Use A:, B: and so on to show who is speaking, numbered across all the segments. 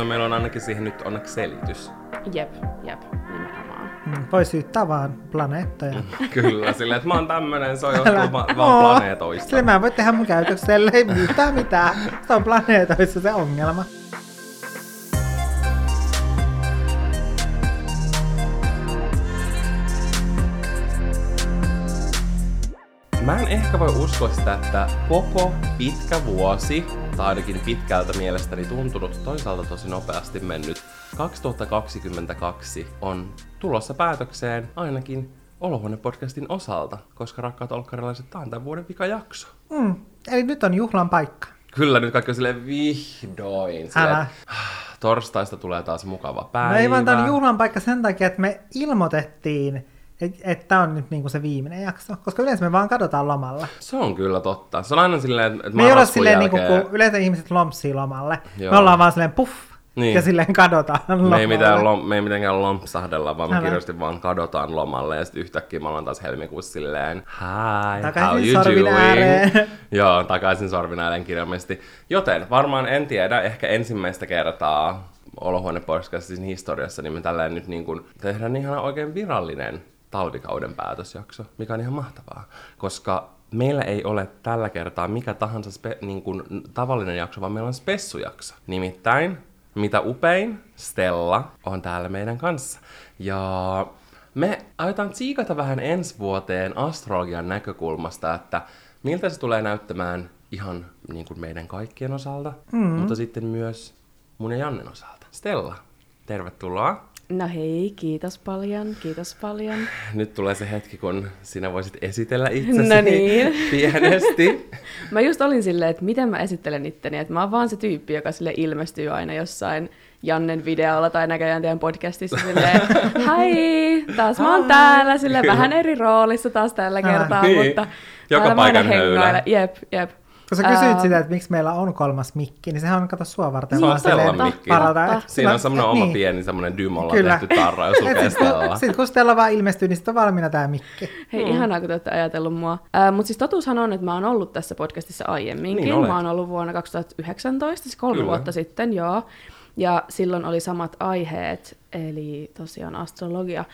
A: No meillä on ainakin siihen nyt onneksi selitys.
B: Jep, jep, nimenomaan.
C: Mm, Voi syyttää vaan planeettoja.
A: Kyllä, silleen, että mä oon tämmönen, se on johtuu
C: Älä.
A: va- vaan planeetoista.
C: Sille mä en voi tehdä mun käytökselle, ei mitään mitään. Se on planeetoissa se ongelma.
A: Mä en ehkä voi uskoa sitä, että koko pitkä vuosi, tai ainakin pitkältä mielestäni tuntunut, toisaalta tosi nopeasti mennyt, 2022 on tulossa päätökseen ainakin Olohuone-podcastin osalta, koska rakkaat olkkarilaiset, tää on tämän vuoden vikajakso.
C: Mm. Eli nyt on juhlan paikka.
A: Kyllä nyt kaikki on silleen vihdoin. Silleen,
C: Älä.
A: että, torstaista tulee taas mukava päivä.
C: No ei vaan tää on juhlan paikka sen takia, että me ilmoitettiin, että et tää on nyt niinku se viimeinen jakso. Koska yleensä me vaan katsotaan lomalla.
A: Se on kyllä totta. Se on aina silleen, että
C: Me ei olla
A: marraskuun
C: silleen, niinku,
A: jälkeen...
C: kun yleensä ihmiset lompsii lomalle.
A: Joo.
C: Me ollaan vaan silleen puff,
A: Niin.
C: ja silleen kadotaan
A: Me
C: lomalle.
A: ei, mitään, lom, me ei mitenkään lompsahdella, vaan me
C: Älä.
A: kirjasti vaan kadotaan lomalle ja sitten yhtäkkiä me ollaan taas helmikuussa silleen Hi,
C: Takaisin
A: how you
C: sorvin
A: doing?
C: ääreen.
A: Joo, takaisin sorvin ääreen kirjaimellisesti. Joten varmaan en tiedä, ehkä ensimmäistä kertaa Olohuone podcastin historiassa, niin me tällä nyt niin kuin tehdään ihan oikein virallinen talvikauden päätösjakso, mikä on ihan mahtavaa, koska meillä ei ole tällä kertaa mikä tahansa spe, niin kuin, tavallinen jakso, vaan meillä on spessujakso. Nimittäin, mitä upein, Stella on täällä meidän kanssa. Ja me aiotaan tsiikata vähän ensi vuoteen astrologian näkökulmasta, että miltä se tulee näyttämään ihan niin kuin meidän kaikkien osalta, mm. mutta sitten myös mun ja Jannen osalta. Stella, tervetuloa.
B: No hei, kiitos paljon, kiitos paljon.
A: Nyt tulee se hetki, kun sinä voisit esitellä itsesi
B: No niin.
A: pienesti.
B: Mä just olin silleen, että miten mä esittelen itteni, että mä oon vaan se tyyppi, joka sille ilmestyy aina jossain Jannen videolla tai näköjään teidän podcastissa silleen, hei, taas mä oon täällä, sille vähän eri roolissa taas tällä kertaa,
A: Niin.
B: mutta
A: Joka paikan höylä.
B: Jep, jep.
C: Kun sä kysyit
B: Ää,
C: sitä, että miksi meillä on kolmas mikki, niin sehän on kato sua varten.
A: Se on
C: vaan
A: Stellan
C: silleen
A: mikki.
C: että
A: Siinä on semmoinen oma
C: niin.
A: pieni semmoinen dymolla
C: Kyllä.
A: tehty tarra, jos lukee Stella.
C: Sitten kun Stella vaan ilmestyy, niin sitten on valmiina tää mikki.
B: Hei, mm. ihanaa, kun te olette ajatellut mua. Äh, Mutta siis totuushan on, että mä oon ollut tässä podcastissa aiemminkin.
A: Niin olet.
B: mä oon ollut vuonna 2019, siis kolme
A: Kyllä.
B: vuotta sitten, joo. Ja silloin oli samat aiheet, eli tosiaan astrologia.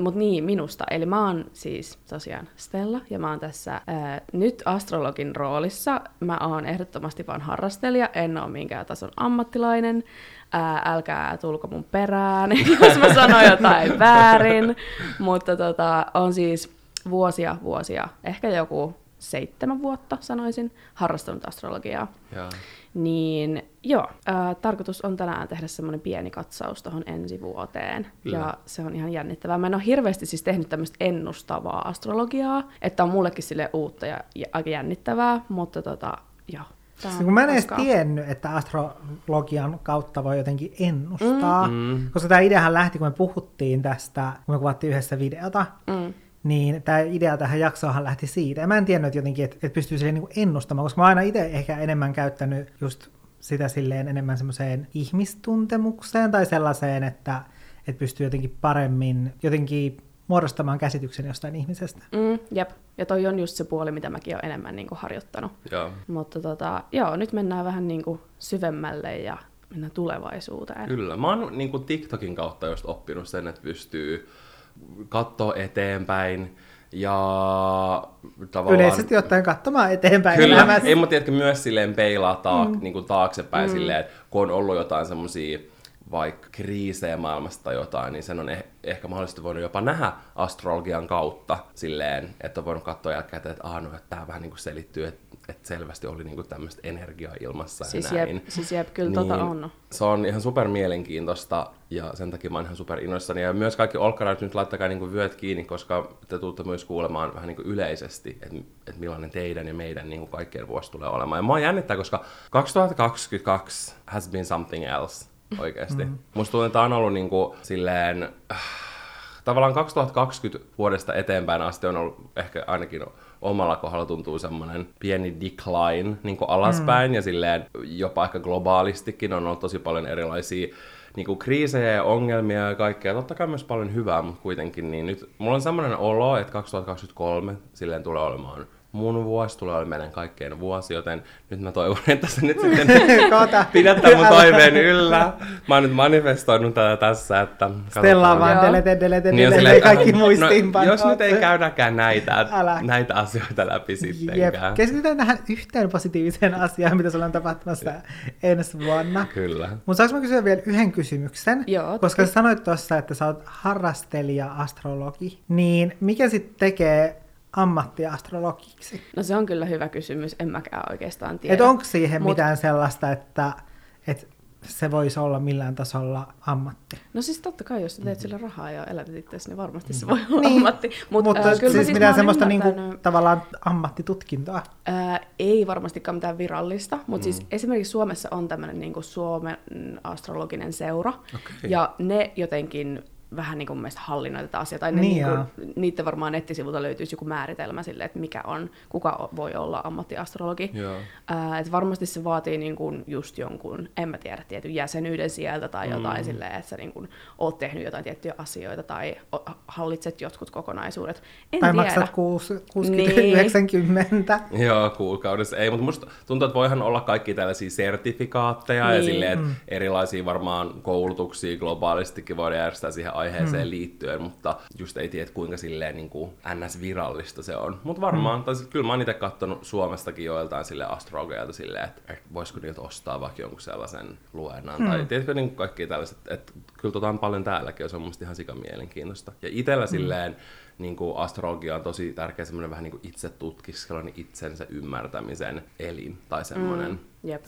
B: Mutta niin, minusta. Eli mä oon siis tosiaan Stella, ja mä oon tässä ää, nyt astrologin roolissa. Mä oon ehdottomasti vaan harrastelija, en oo minkään tason ammattilainen. Ää, älkää tulko mun perään, jos mä sanon jotain väärin. Mutta tota, on siis vuosia, vuosia, ehkä joku seitsemän vuotta sanoisin, harrastanut astrologiaa.
A: Joo.
B: Niin joo, ää, tarkoitus on tänään tehdä semmoinen pieni katsaus tuohon ensi vuoteen.
A: Kyllä.
B: Ja se on ihan jännittävää. Mä en ole hirveästi siis tehnyt tämmöistä ennustavaa astrologiaa, että on mullekin sille uutta ja, ja aika jännittävää, mutta tota, joo. Tää
C: Siis kun mä en edes tiennyt, että astrologian kautta voi jotenkin ennustaa,
A: Mm.
C: koska tämä ideahan lähti, kun me puhuttiin tästä, kun me kuvattiin yhdessä videota,
B: Mm.
C: Niin tämä idea tähän jaksoonhan lähti siitä. Ja mä en tiennyt että jotenkin, että, että pystyy silleen niin ennustamaan, koska mä oon aina itse ehkä enemmän käyttänyt just sitä silleen enemmän semmoiseen ihmistuntemukseen tai sellaiseen, että, että pystyy jotenkin paremmin jotenkin muodostamaan käsityksen jostain ihmisestä.
B: Mm, jep, ja toi on just se puoli, mitä mäkin olen enemmän niin kuin harjoittanut.
A: Joo.
B: Mutta tota, joo, nyt mennään vähän niin kuin syvemmälle ja mennään tulevaisuuteen.
A: Kyllä. Mä oon niin kuin TikTokin kautta just oppinut sen, että pystyy katsoa eteenpäin ja tavallaan...
C: Yleisesti ottaen katsomaan eteenpäin
A: Kyllä,
C: elämässä.
A: ei mutta tiedätkö myös silleen peilaa taak, mm. niin kuin taaksepäin mm. silleen, että kun on ollut jotain semmosia vaikka kriisejä maailmasta tai jotain, niin sen on eh- ehkä mahdollisesti voinut jopa nähdä astrologian kautta silleen, että on voinut katsoa jälkeen, että aah, no, että tämä vähän niin kuin selittyy, että, että selvästi oli niin kuin tämmöistä energiaa ilmassa
B: Siis
A: ja
B: jep,
A: näin.
B: siis jep, kyllä tota on.
A: Se on ihan super mielenkiintoista ja sen takia mä oon ihan super innoissani. Ja myös kaikki olkkarat nyt laittakaa niin vyöt kiinni, koska te tuutte myös kuulemaan vähän niin kuin yleisesti, että, että millainen teidän ja meidän niin kuin kaikkien vuosi tulee olemaan. Ja mua jännittää, koska 2022 has been something else oikeasti. Mm. Musta tuntuu, että on ollut niin kuin silleen... äh, Tavallaan 2020 vuodesta eteenpäin asti on ollut ehkä ainakin omalla kohdalla tuntuu semmoinen pieni decline niin kuin alaspäin mm. ja silleen jopa ehkä globaalistikin on ollut tosi paljon erilaisia niin kuin kriisejä ja ongelmia ja kaikkea. Totta kai myös paljon hyvää, mutta kuitenkin niin nyt mulla on semmoinen olo, että 2023 silleen tulee olemaan mun vuosi tulee olemaan meidän kaikkien vuosi, joten nyt mä toivon, että sä nyt sitten pidätte mun toiveen yllä. Mä oon nyt manifestoinut tätä tässä, että
C: Stella on vaan delete, delete,
A: Niin on
C: delete, kaikki
A: no,
C: muistiinpanot.
A: Jos nyt ei käydäkään näitä,
C: Älä.
A: näitä asioita läpi
C: Jep.
A: sittenkään.
C: Keskitytään tähän yhteen positiiviseen asiaan, mitä sulla on tapahtumassa ensi vuonna.
A: Kyllä.
C: Mutta saanko mä kysyä vielä yhden kysymyksen?
B: Joo,
C: Koska sä sanoit tuossa, että sä oot harrastelija-astrologi, niin mikä sitten tekee ammattiastrologiksi?
B: No se on kyllä hyvä kysymys, en mäkään oikeastaan tiedä.
C: Et onko siihen
B: Mut-
C: mitään sellaista, että, että se voisi olla millään tasolla ammatti?
B: No siis totta kai, jos sä teet sillä rahaa ja elätät itseäsi, niin varmasti se voi olla
C: Niin,
B: ammatti. Mut,
C: Mutta
B: äh, kyllä mä
C: siis
B: mä
C: mitään
B: oon
C: semmoista niinku, tavallaan ammattitutkintoa?
B: Ää, ei varmastikaan mitään virallista, mutta mm. siis
A: Mm.
B: esimerkiksi Suomessa on tämmöinen niin Suomen astrologinen seura,
A: Okei.
B: ja ne jotenkin vähän niin kuin mielestä hallinnoi tätä asiaa, tai ne
C: Niin
B: niin kuin, niiden varmaan nettisivulta löytyisi joku määritelmä sille, että mikä on, kuka voi olla ammattiastrologi.
A: Joo.
B: Ää, et varmasti se vaatii niin kuin just jonkun, en mä tiedä, tietyn jäsenyyden sieltä tai jotain
A: Mm.
B: silleen, että sä niin kuin oot tehnyt jotain tiettyjä asioita tai hallitset jotkut kokonaisuudet. En
C: tai
B: tiedä.
C: maksat 6, 60,
B: Niin.
C: 90?
A: Joo, kuukaudessa ei, mutta musta tuntuu, että voihan olla kaikki tällaisia sertifikaatteja ja
B: Niin.
A: silleen, että
C: Mm.
A: erilaisia varmaan koulutuksia globaalistikin voidaan järjestää siihen aiheeseen mm. liittyen, mutta just ei tiedä kuinka silleen niin kuin NS-virallista se on. Mutta varmaan, mm. tai sit, kyllä mä oon itse katsonut Suomestakin joiltain sille astrologeilta silleen, että et voisiko niiltä ostaa vaikka jonkun sellaisen luennan, mm. tai tiedätkö niin kuin kaikki tällaiset, että kyllä tota on paljon täälläkin ja se on musta ihan sika mielenkiintoista. Ja itellä mm. silleen, niin kuin astrologia on tosi tärkeä semmoinen vähän niin kuin itse tutkiskelun, itsensä ymmärtämisen elin tai semmoinen. Mm.
B: Jep.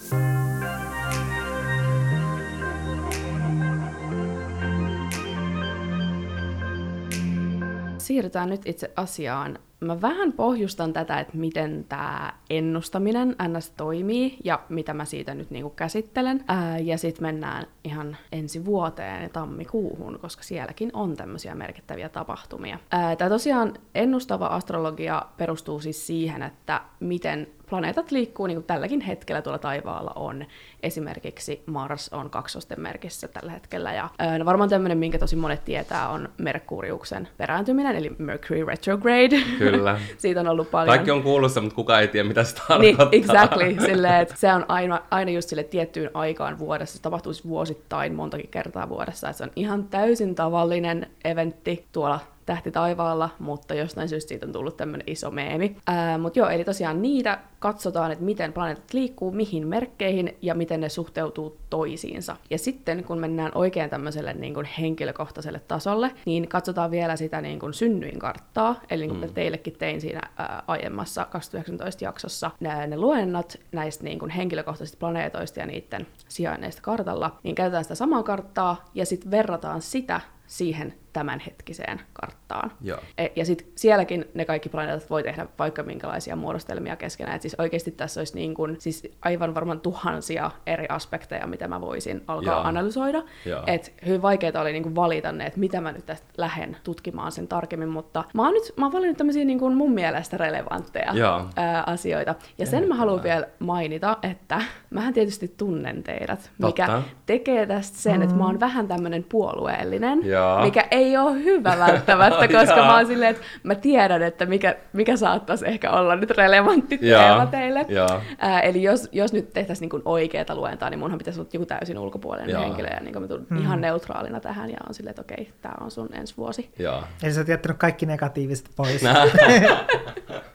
B: Siirrytään nyt itse asiaan. Mä vähän pohjustan tätä, että miten tämä ennustaminen NS toimii ja mitä mä siitä nyt niinku käsittelen. Ää, ja sitten mennään ihan ensi vuoteen ja tammikuuhun, koska sielläkin on tämmöisiä merkittäviä tapahtumia. Tämä tosiaan ennustava astrologia perustuu siis siihen, että miten planeetat liikkuu niin kuin tälläkin hetkellä tuolla taivaalla on. Esimerkiksi Mars on kaksosten merkissä tällä hetkellä. Ja, no varmaan tämmöinen, minkä tosi monet tietää, on Merkuriuksen perääntyminen, eli Mercury retrograde.
A: Kyllä.
B: Siitä on ollut paljon.
A: Kaikki on kuullut sen, mutta kukaan ei tiedä, mitä se
B: Niin,
A: tarkoittaa.
B: exactly. Silleen, että se on aina, aina just sille tiettyyn aikaan vuodessa. Se tapahtuu siis vuosittain montakin kertaa vuodessa. Että se on ihan täysin tavallinen eventti tuolla tähti taivaalla, mutta jostain syystä siitä on tullut tämmöinen iso meemi. Mutta joo, eli tosiaan niitä katsotaan, että miten planeetat liikkuu, mihin merkkeihin ja miten ne suhteutuu toisiinsa. Ja sitten kun mennään oikein tämmöiselle niin kuin henkilökohtaiselle tasolle, niin katsotaan vielä sitä niin kuin synnyinkarttaa. Eli niin kuin mm. teillekin tein siinä ää, aiemmassa 2019 jaksossa ne, ne luennot näistä niin kuin henkilökohtaisista planeetoista ja niiden sijainneista kartalla, niin käytetään sitä samaa karttaa ja sitten verrataan sitä siihen tämänhetkiseen karttaan.
A: Joo.
B: E- Ja sitten sielläkin ne kaikki planeetat voi tehdä vaikka minkälaisia muodostelmia keskenään. Et siis oikeasti tässä olisi niin kun, siis aivan varmaan tuhansia eri aspekteja, mitä mä voisin alkaa
A: Joo.
B: analysoida.
A: Joo.
B: Et hyvin vaikeaa oli niin kun valita ne, että mitä mä nyt tästä lähden tutkimaan sen tarkemmin, mutta mä oon nyt mä oon valinnut tämmöisiä niin kun mun mielestä relevantteja ää, asioita. Ja sen mä haluan vielä mainita, että mähän tietysti tunnen teidät, mikä
A: Totta.
B: Tekee tästä sen, että mä oon vähän tämmöinen puolueellinen,
A: Joo.
B: mikä ei ole hyvä välttämättä, koska mä oon silleen, että mä tiedän, että mikä, mikä saattaisi ehkä olla nyt relevantti
A: Joo.
B: teema teille.
A: Joo.
B: Ää, eli jos, jos nyt tehtäisiin niin oikeaa luentaa, niin munhan pitäisi olla joku täysin ulkopuolinen
A: Joo.
B: henkilö, ja niin mä tulen
C: Mm.
B: ihan neutraalina tähän, ja on silleen, että okei, tämä on sun ensi vuosi.
A: Joo.
C: Eli sä oot jättänyt kaikki negatiiviset pois.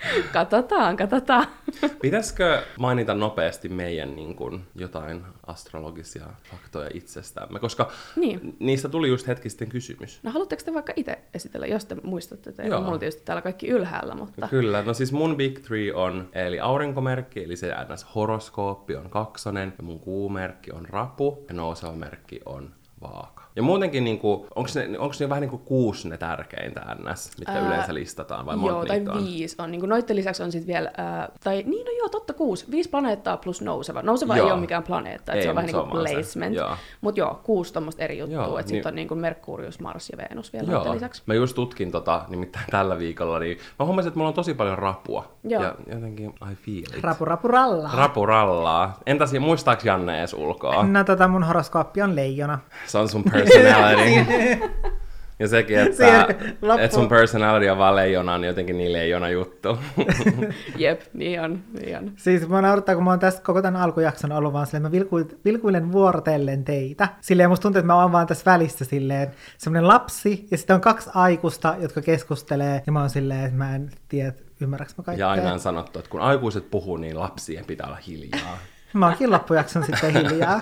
B: Katsotaan, katsotaan.
A: Pitäisikö mainita nopeasti meidän niin kuin, jotain astrologisia faktoja itsestämme, koska
B: Niin.
A: niistä tuli just hetki sitten kysymys.
B: No haluatteko te vaikka itse esitellä, jos te muistatte?
A: Joo.
B: Mulla on tietysti täällä kaikki ylhäällä, mutta...
A: Kyllä, no siis mun Big Three on, eli aurinkomerkki, eli se ns. horoskooppi on kaksonen, ja mun kuumerkki on rapu, ja nouseva merkki on vaaka. Ja muutenkin, niin onko ne, onks ne vähän niin kuin kuusi ne tärkeintä ns, mitkä
B: Ää,
A: yleensä listataan, vai
B: Joo, tai
A: on?
B: viisi on. Niin kuin noiden lisäksi on sitten vielä, ää, tai niin no joo, totta kuusi. Viisi planeettaa plus nouseva. Nouseva
A: Joo.
B: ei ole mikään planeetta, että
A: Ei,
B: se on vähän niin kuin placement.
A: Joo.
B: Mutta joo, kuusi tuommoista eri juttua. Että
A: niin-
B: sitten on niin kuin Merkurius, Mars ja Venus vielä
A: Joo,
B: noiden lisäksi.
A: mä just tutkin tota, nimittäin tällä viikolla, niin mä huomasin, että mulla on tosi paljon rapua.
B: Joo.
A: Ja jotenkin I feel it.
C: Rapu, rapu, rallaa.
A: Rapu rallaa. Entäs muistaaks Janne edes ulkoa?
C: No tota mun horoskooppi on leijona.
A: Se on sun personality. Ja sekin, että,
C: loppuun.
A: että sun personality on vaan leijona, niin jotenkin niin leijona juttu.
B: Jep, niin on, niin on.
C: Siis mä naurattaa, kun mä oon tässä koko tämän alkujakson ollut vaan silleen, mä vilkuilen, vilkuilen vuorotellen teitä. Silleen musta tuntuu, että mä oon vaan tässä välissä silleen semmonen lapsi, ja sitten on kaksi aikuista, jotka keskustelee, ja mä oon silleen, että mä en tiedä, ymmärräks mä kaikkea.
A: Ja aina on sanottu, että kun aikuiset puhuu, niin lapsien pitää olla hiljaa.
C: Mä oonkin loppujakson sitten hiljaa.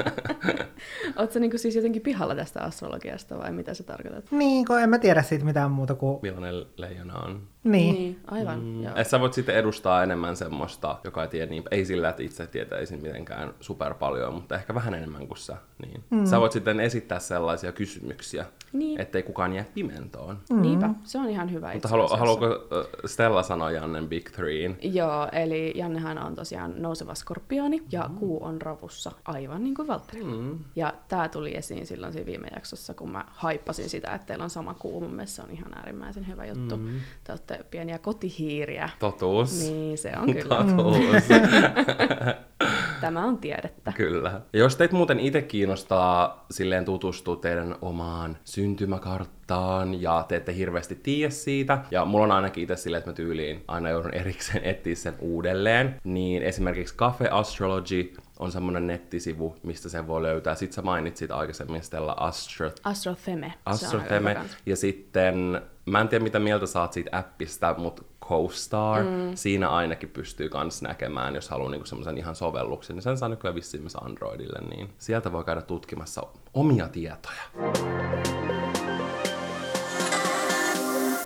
B: Oletko niinku siis jotenkin pihalla tästä astrologiasta vai mitä sä tarkoitat?
C: niin, kun en mä tiedä siitä mitään muuta kuin...
A: Millainen leijona on?
C: Niin.
B: niin aivan. Mm. Joo.
A: Et sä voit sitten edustaa enemmän semmoista, joka ei tiedä niin, ei sillä, että itse tietäisin mitenkään super paljon, mutta ehkä vähän enemmän kuin sä. Niin. Mm. Sä voit sitten esittää sellaisia kysymyksiä,
B: Niin.
A: ettei kukaan jää pimentoon.
B: Mm. Niinpä, se on ihan hyvä
A: Mutta halu, haluatko äh, Stella sanoa Jannen Big Threen?
B: Joo, eli Jannehan on tosiaan nouseva skorpioni ja kuu on ravussa aivan niin kuin Valtteri.
A: Mm.
B: Ja tämä tuli esiin silloin siinä viime jaksossa, kun mä haippasin sitä, että teillä on sama kuu. Mun mielestä se on ihan äärimmäisen hyvä juttu. Mm. Te olette pieniä kotihiiriä.
A: Totuus.
B: Niin, se on kyllä.
A: Totuus.
B: Tämä on tiedettä.
A: Kyllä. Ja jos teitä muuten itse kiinnostaa silleen tutustua teidän omaan syntymäkarttaan ja te ette hirveästi tiedä siitä, ja mulla on ainakin itse silleen, että mä tyyliin aina joudun erikseen etsiä sen uudelleen, niin esimerkiksi Cafe Astrology on semmoinen nettisivu, mistä sen voi löytää. Sitten sä mainitsit aikaisemmin Stella Astro
B: Astrotheme.
A: Astrotheme. Ja sitten, mä en tiedä mitä mieltä saat siitä appista, mutta CoStar, mm. siinä ainakin pystyy kans näkemään, jos haluaa niinku semmoisen ihan sovelluksen, niin sen saa nykyään vissiin myös Androidille, niin sieltä voi käydä tutkimassa omia tietoja.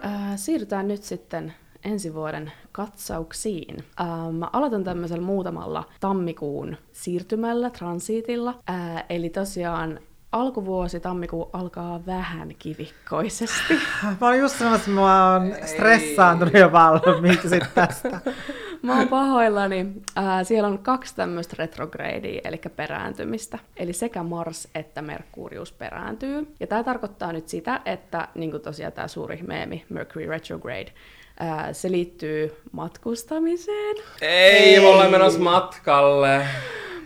B: Äh, siirrytään nyt sitten ensi vuoden katsauksiin. Äh, mä aloitan tämmöisellä muutamalla tammikuun siirtymällä, transiitilla. Äh, eli tosiaan alkuvuosi tammikuu alkaa vähän kivikkoisesti.
C: Mä olin just sanomassa, että mä oon stressaantunut jo valmiiksi tästä.
B: Mä oon pahoillani. Äh, siellä on kaksi tämmöistä retrogradia, eli perääntymistä. Eli sekä Mars että Merkurius perääntyy. Ja tämä tarkoittaa nyt sitä, että niin kuin tosiaan tämä suuri meemi, Mercury retrograde, äh, se liittyy matkustamiseen.
A: Ei, me ollaan menossa matkalle.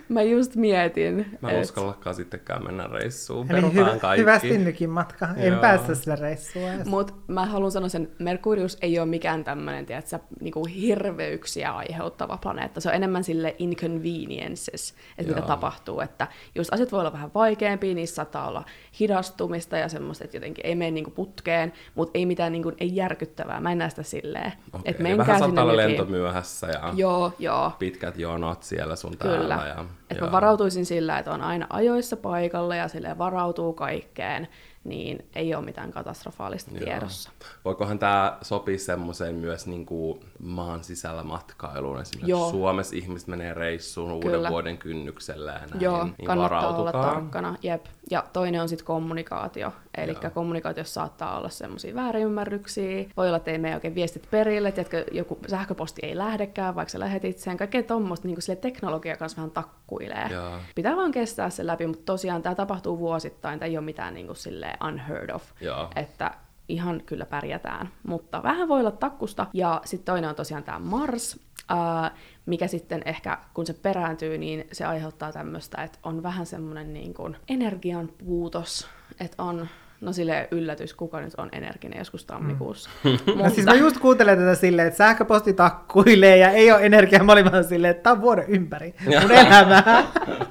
B: Mä just mietin,
A: Mä en
B: et-
A: uskallakaan sittenkään mennä reissuun.
C: Eli
A: Perutaan
C: hyvä,
A: kaikki.
C: hyvästi nykin matka. En
A: Joo.
C: päästä sille reissua edes.
B: Mut mä haluan sanoa sen, Merkurius ei ole mikään tämmöinen, tiedätkö, niinku hirveyksiä aiheuttava planeetta. Se on enemmän sille inconveniences, että mitä tapahtuu. Että just asiat voi olla vähän vaikeampia, niissä saattaa olla hidastumista ja semmoista, että jotenkin ei mene niinku putkeen, mutta ei mitään niinku, ei järkyttävää. Mä en näe sitä silleen. Että
A: eli
B: menkää
A: vähän saattaa olla lento myöhässä ja
B: Joo, joo.
A: pitkät jonot siellä sun
B: Kyllä.
A: täällä. Ja,
B: Että mä varautuisin sillä, että on aina ajoissa paikalla ja sille varautuu kaikkeen, niin ei ole mitään katastrofaalista
A: Joo.
B: tiedossa.
A: Voikohan tämä sopia semmoiseen myös niin kuin maan sisällä matkailuun? Esimerkiksi
B: Joo.
A: Suomessa ihmiset menee reissuun uuden
B: Kyllä.
A: vuoden kynnyksellä ja näin,
B: Joo,
A: niin
B: kannattaa olla
A: varautukaa.
B: tarkkana. Jep. Ja toinen on sitten kommunikaatio. Eli kommunikaatiossa saattaa olla semmoisia väärinymmärryksiä. Voi olla, että ei mene oikein viestit perille, että joku sähköposti ei lähdekään, vaikka sä lähetit sen. Kaikkea tuommoista niin sille teknologia kanssa vähän takkuilee.
A: Joo.
B: Pitää vaan kestää se läpi, mutta tosiaan tämä tapahtuu vuosittain. Tämä ei ole mitään niin kuin silleen unheard of.
A: Joo.
B: Että ihan kyllä pärjätään. Mutta vähän voi olla takkusta. Ja sitten toinen on tosiaan tämä Mars, ää, mikä sitten ehkä, kun se perääntyy, niin se aiheuttaa tämmöistä, että on vähän semmoinen niin kuin energian puutos, että on No sille yllätys, kuka nyt on energinen joskus tammikuussa. Mm.
C: No siis mä just kuuntelen tätä silleen, että sähköposti takkuilee ja ei ole energiaa. Mä olin vaan silleen, että tää on vuoden ympäri. Mun elämää.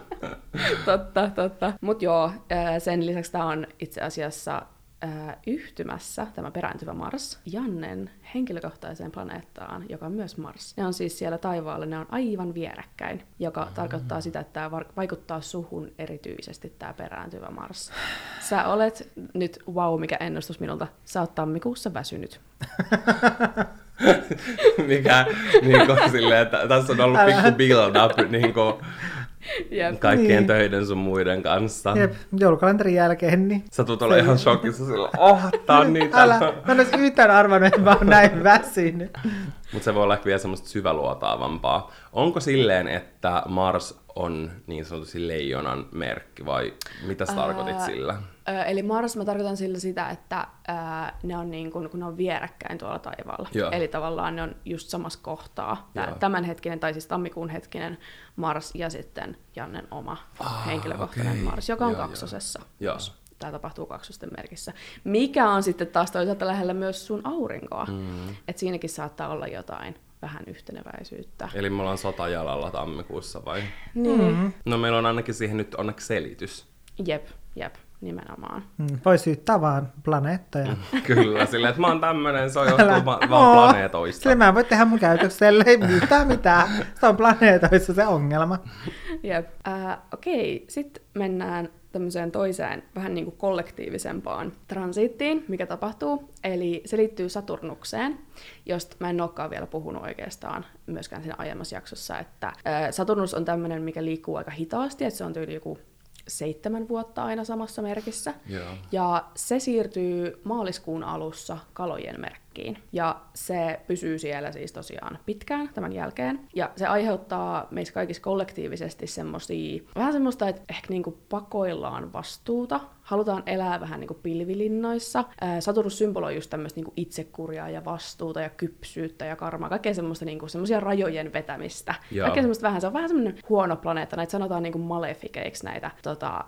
B: totta, totta. Mutta joo, ää, sen lisäksi tämä on itse asiassa ää, yhtymässä, tämä perääntyvä Mars, Jannen henkilökohtaiseen planeettaan, joka on myös Mars. Ne on siis siellä taivaalla, ne on aivan vierekkäin, joka mm. tarkoittaa sitä, että tämä vaikuttaa suhun erityisesti tämä perääntyvä Mars. Sä olet nyt, wow, mikä ennustus minulta, sä oot tammikuussa väsynyt.
A: Mikä niin kuin, silleen, että tässä on ollut pikku build up niin kuin,
B: Jep.
A: kaikkien
C: Niin.
A: töiden sun muiden kanssa.
C: Jep, joulukalenterin jälkeen, niin
A: Sä tulet olla ihan shokissa sillä, oh, tää on niin
C: Älä, mä en olisi yhtään arvannut, että mä oon näin väsynyt.
A: Mutta se voi olla ehkä vielä semmoista syväluotaavampaa. Onko silleen, että Mars on niin sanotusti leijonan merkki vai mitä sä tarkoitit sillä?
B: Ö, Eli Mars mä tarkoitan sillä sitä, että ää, ne on niin kun, kun ne on vierekkäin tuolla taivaalla.
A: Joo.
B: Eli tavallaan ne on just samassa kohtaa. Tää, tämänhetkinen, tai siis tammikuun hetkinen Mars ja sitten Jannen oma
A: Ah,
B: henkilökohtainen
A: okei.
B: Mars, joka on
A: Joo,
B: kaksosessa.
A: Joo.
B: myös. tämä tapahtuu kaksosten merkissä. Mikä on sitten taas toisaalta lähellä myös sun aurinkoa. Mm. Että siinäkin saattaa olla jotain vähän yhteneväisyyttä.
A: Eli me ollaan sotajalalla tammikuussa vai?
B: Niin. Mm-hmm.
A: No meillä on ainakin siihen nyt onneksi selitys.
B: Jep, jep, nimenomaan.
C: Mm, voi syyttää vaan planeettoja.
A: Kyllä, silleen, että mä oon tämmönen, se on johtuu vaan planeetoista.
C: Sille mä en voi tehdä mun käytökselle, ei mitään mitään. Se on planeetoissa se ongelma.
B: Jep. Äh, Okei, okay. sitten mennään tämmöiseen toiseen, vähän niin kuin kollektiivisempaan transittiin, mikä tapahtuu. Eli se liittyy Saturnukseen, josta mä en olekaan vielä puhunut oikeastaan myöskään siinä aiemmassa jaksossa, että Saturnus on tämmöinen, mikä liikkuu aika hitaasti, että se on tyyli joku seitsemän vuotta aina samassa merkissä.
A: Yeah.
B: Ja se siirtyy maaliskuun alussa kalojen merkkiin. Ja se pysyy siellä siis tosiaan pitkään tämän jälkeen. Ja se aiheuttaa meissä kaikissa kollektiivisesti semmosia, vähän semmoista, että ehkä niinku pakoillaan vastuuta halutaan elää vähän niin kuin pilvilinnoissa. Saturnus symboloi just tämmöistä niin itsekuria ja vastuuta ja kypsyyttä ja karmaa, kaikkea semmoista niin kuin, semmoisia rajojen vetämistä. Joo. Kaikkea semmoista vähän, se on vähän semmoinen huono planeetta, näitä sanotaan niin kuin malefikeiksi näitä tota,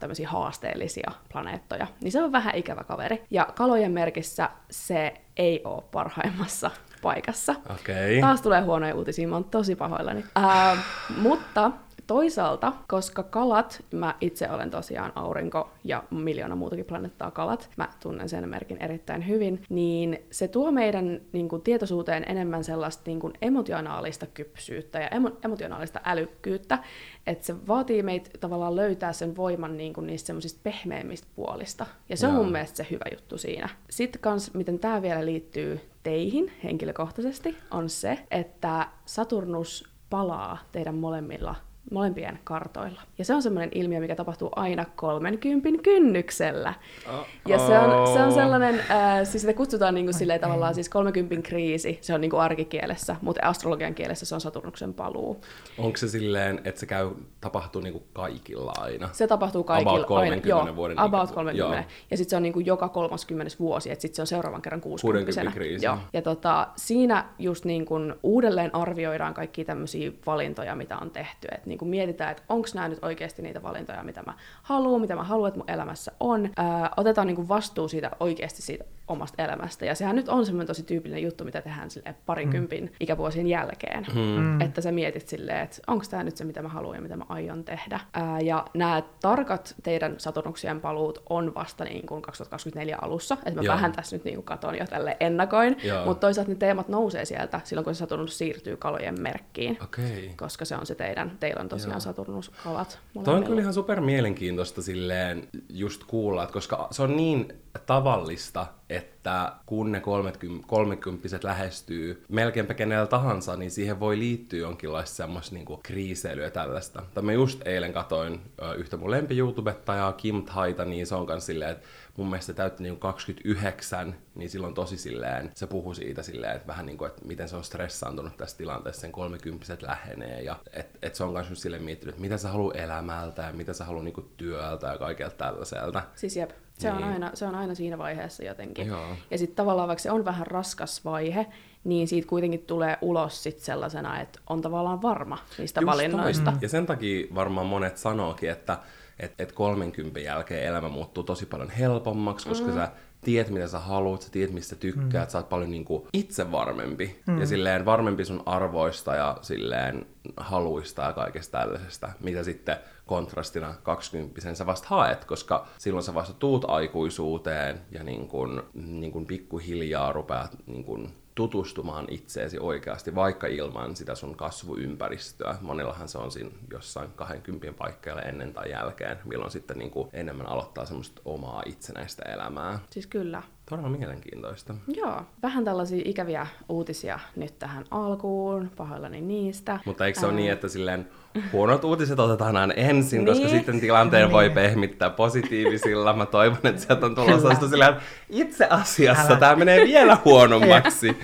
B: tämmöisiä haasteellisia planeettoja. Niin se on vähän ikävä kaveri. Ja kalojen merkissä se ei ole parhaimmassa paikassa.
A: Okay.
B: Taas tulee huonoja uutisia, mä oon tosi pahoillani. Uh, mutta Toisaalta, koska kalat, mä itse olen tosiaan aurinko ja miljoona muutakin planeettaa kalat, mä tunnen sen merkin erittäin hyvin, niin se tuo meidän niin kuin, tietoisuuteen enemmän sellaista niin kuin, emotionaalista kypsyyttä ja emo- emotionaalista älykkyyttä, että se vaatii meitä tavallaan löytää sen voiman niin kuin, niistä semmoisista pehmeimmistä puolista. Ja se on mun mielestä se hyvä juttu siinä. Sitten kans, miten tämä vielä liittyy teihin henkilökohtaisesti, on se, että Saturnus palaa teidän molemmilla molempien kartoilla. Ja se on semmoinen ilmiö, mikä tapahtuu aina 30 kynnyksellä. Oh. Ja se on, se on sellainen, äh, siis sitä kutsutaan niin kuin silleen tavallaan siis 30 kriisi, se on niin kuin arkikielessä, mutta astrologian kielessä se on Saturnuksen paluu.
A: Onko se silleen, että se käy, tapahtuu niin kuin kaikilla aina?
B: Se tapahtuu kaikilla
A: about 30
B: aina.
A: vuoden.
B: About 30. Joo. Ja sitten se on niin kuin joka 30 vuosi, että sitten se on seuraavan kerran 60
A: 60 kriisi.
B: Joo. Ja tota, siinä just niin kuin uudelleen arvioidaan kaikki tämmöisiä valintoja, mitä on tehty. Että niin kuin mietitään, että onko nämä nyt oikeasti niitä valintoja, mitä mä haluan, mitä mä haluan, että mun elämässä on. Ää, otetaan niin kuin vastuu siitä oikeasti siitä omasta elämästä. Ja sehän nyt on semmoinen tosi tyypillinen juttu, mitä tehdään sille parikympin mm. ikävuosien jälkeen. Mm. Että sä mietit silleen, että onko tämä nyt se, mitä mä haluan ja mitä mä aion tehdä. Ää, ja nämä tarkat teidän Saturnuksien paluut on vasta niin kuin 2024 alussa. Että mä Joo. vähän tässä nyt niin kuin katon jo tälle ennakoin. Mutta toisaalta ne teemat nousee sieltä silloin, kun se Saturnus siirtyy kalojen merkkiin.
A: Okay.
B: Koska se on se teidän, teillä on tosiaan Joo. Saturnus-kalat.
A: Toi on kyllä ihan super mielenkiintoista silleen just kuulla, että koska se on niin tavallista, että kun ne 30, 30 lähestyy melkeinpä kenellä tahansa, niin siihen voi liittyä jonkinlaista semmoista niinku kriiseilyä tällaista. Tai mä just eilen katoin yhtä mun lempi YouTubettajaa, Kim Taita, niin se on kans silleen, että mun mielestä täytti niin 29, niin silloin tosi silleen, se puhui siitä silleen, että vähän niin kuin, että miten se on stressaantunut tässä tilanteessa, sen 30 lähenee, ja että et se on myös silleen miettinyt, että mitä sä haluat elämältä, ja mitä sä haluat niin työltä ja kaikelta tällaiselta.
B: Siis jep, se, niin. on aina, se on aina siinä vaiheessa jotenkin.
A: Joo.
B: Ja sitten tavallaan vaikka se on vähän raskas vaihe, niin siitä kuitenkin tulee ulos sit sellaisena, että on tavallaan varma niistä Just valinnoista.
A: Mm. Ja sen takia varmaan monet sanookin, että että et 30 jälkeen elämä muuttuu tosi paljon helpommaksi, koska mm. sä tiedät, mitä sä haluat, sä tiedät, mistä tykkäät, mm. sä oot paljon niinku itse varmempi mm. ja silleen varmempi sun arvoista ja silleen haluista ja kaikesta tällaisesta, mitä sitten kontrastina 20 sä vasta haet, koska silloin sä vasta tuut aikuisuuteen ja niin kun, niin kun pikkuhiljaa rupeat niin kun tutustumaan itseesi oikeasti, vaikka ilman sitä sun kasvuympäristöä. Monillahan se on siinä jossain 20 paikkeilla ennen tai jälkeen, milloin sitten niin kuin enemmän aloittaa semmoista omaa itsenäistä elämää.
B: Siis kyllä.
A: Todella mielenkiintoista.
B: Joo, vähän tällaisia ikäviä uutisia nyt tähän alkuun, pahoillani niistä.
A: Mutta eikö se Ää... ole niin, että silleen huonot uutiset otetaan aina ensin, niin. koska sitten tilanteen niin. voi pehmittää positiivisilla. Mä toivon, että sieltä on tulossa silleen, itse asiassa tämä menee vielä huonommaksi.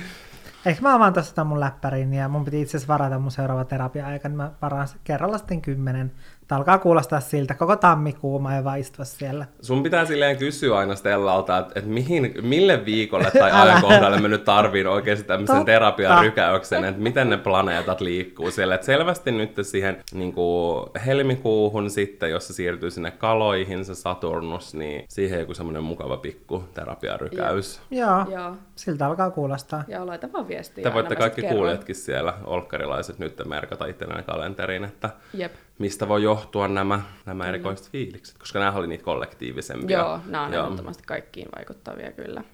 C: Ehkä mä avaan tässä mun läppärin ja mun piti itse asiassa varata mun seuraava terapia-aika, niin mä varaan kerralla sitten kymmenen Tää alkaa kuulostaa siltä. Koko tammikuu mä en vaan istua siellä.
A: Sun pitää silleen kysyä aina Stellalta, että, että mihin, mille viikolle tai ajankohdalle mä nyt tarviin oikeasti tämmöisen
C: Totta.
A: terapiarykäyksen, että miten ne planeetat liikkuu siellä. Että selvästi nyt siihen niin kuin helmikuuhun sitten, jos se siirtyy sinne kaloihin, se Saturnus, niin siihen joku semmoinen mukava pikku terapiarykäys.
C: Joo,
B: Joo.
C: siltä alkaa kuulostaa.
B: Ja laita vaan viestiä.
A: Te voitte kaikki kuulijatkin siellä, olkkarilaiset, nyt merkata itselleen kalenteriin, että
B: Jep.
A: Mistä voi johtua nämä, nämä erikoiset fiilikset, koska nämä oli niitä kollektiivisempia.
B: Joo, nämä on ehdottomasti kaikkiin vaikuttavia kyllä.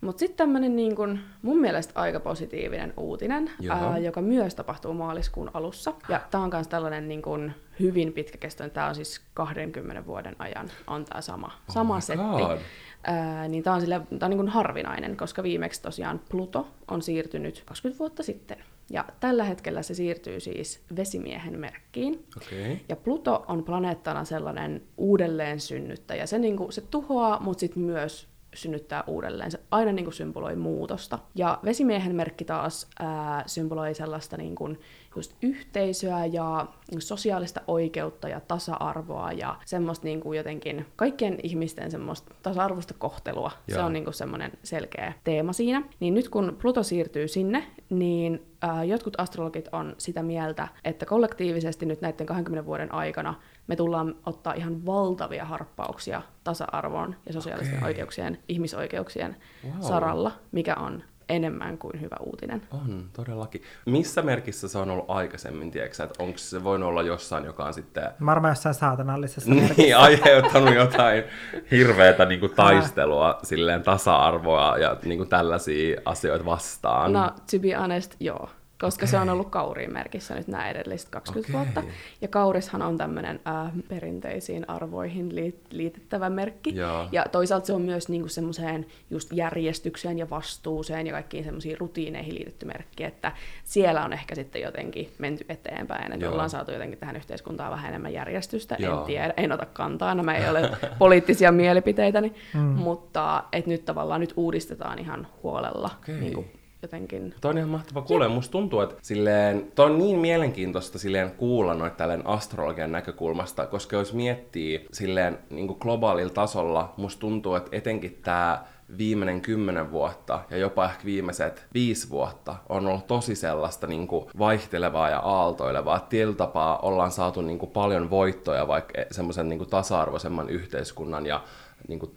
B: Mutta sitten tämmöinen niin kun, mun mielestä aika positiivinen uutinen, aa, joka myös tapahtuu maaliskuun alussa. Ja tämä on myös tällainen niin kun, hyvin pitkäkestoinen, tämä on siis 20 vuoden ajan on tämä sama, sama
A: my
B: setti.
A: God.
B: Ää, niin tämä on, sille, tää on niin kun harvinainen, koska viimeksi tosiaan Pluto on siirtynyt 20 vuotta sitten. Ja tällä hetkellä se siirtyy siis vesimiehen merkkiin.
A: Okay.
B: Ja Pluto on planeettana sellainen uudelleen synnyttäjä. Se, niinku, se tuhoaa, mutta sitten myös synnyttää uudelleen. Se aina niinku symboloi muutosta. Ja vesimiehen merkki taas ää, symboloi sellaista niinku, just yhteisöä ja sosiaalista oikeutta ja tasa-arvoa ja semmoista niinku jotenkin kaikkien ihmisten semmoista tasa-arvoista kohtelua. Se
A: Joo.
B: on niinku semmoinen selkeä teema siinä. Niin nyt kun Pluto siirtyy sinne, niin ää, jotkut astrologit on sitä mieltä, että kollektiivisesti nyt näiden 20 vuoden aikana me tullaan ottaa ihan valtavia harppauksia tasa-arvon ja sosiaalisten
A: Okei.
B: oikeuksien, ihmisoikeuksien
A: Wow.
B: saralla, mikä on enemmän kuin hyvä uutinen.
A: On, todellakin. Missä merkissä se on ollut aikaisemmin, tiedätkö että onko se voinut olla jossain, joka on sitten
C: Varmaan jossain saatanallisessa
A: niin, aiheuttanut jotain hirveätä niin kuin, taistelua, silleen tasa-arvoa ja niin kuin, tällaisia asioita vastaan.
B: No, to be honest, joo. Koska se on ollut kauriin merkissä nyt nämä edelliset 20
A: Okei.
B: vuotta. Ja kaurishan on tämmöinen äh, perinteisiin arvoihin liit- liitettävä merkki.
A: Joo.
B: Ja toisaalta se on myös niinku semmoiseen just järjestykseen ja vastuuseen ja kaikkiin semmoisiin rutiineihin liitetty merkki, että siellä on ehkä sitten jotenkin menty eteenpäin, että
A: Joo.
B: ollaan saatu jotenkin tähän yhteiskuntaan vähän enemmän järjestystä,
A: Joo.
B: en tiedä, en ota kantaa, nämä ei ole poliittisia mielipiteitäni, mm. mutta et nyt tavallaan nyt uudistetaan ihan huolella
A: Okei.
B: niin kuin jotenkin
A: Toi on ihan mahtava kuulla. Musta tuntuu, että silleen, toi on niin mielenkiintoista silleen kuulla noita tälleen astrologian näkökulmasta, koska jos miettii silleen niin globaalilla tasolla, musta tuntuu, että etenkin tämä viimeinen kymmenen vuotta ja jopa ehkä viimeiset viisi vuotta on ollut tosi sellaista niin kuin vaihtelevaa ja aaltoilevaa. Tietyllä tapaa ollaan saatu niin kuin paljon voittoja vaikka semmoisen niin tasa-arvoisemman yhteiskunnan ja niin kuin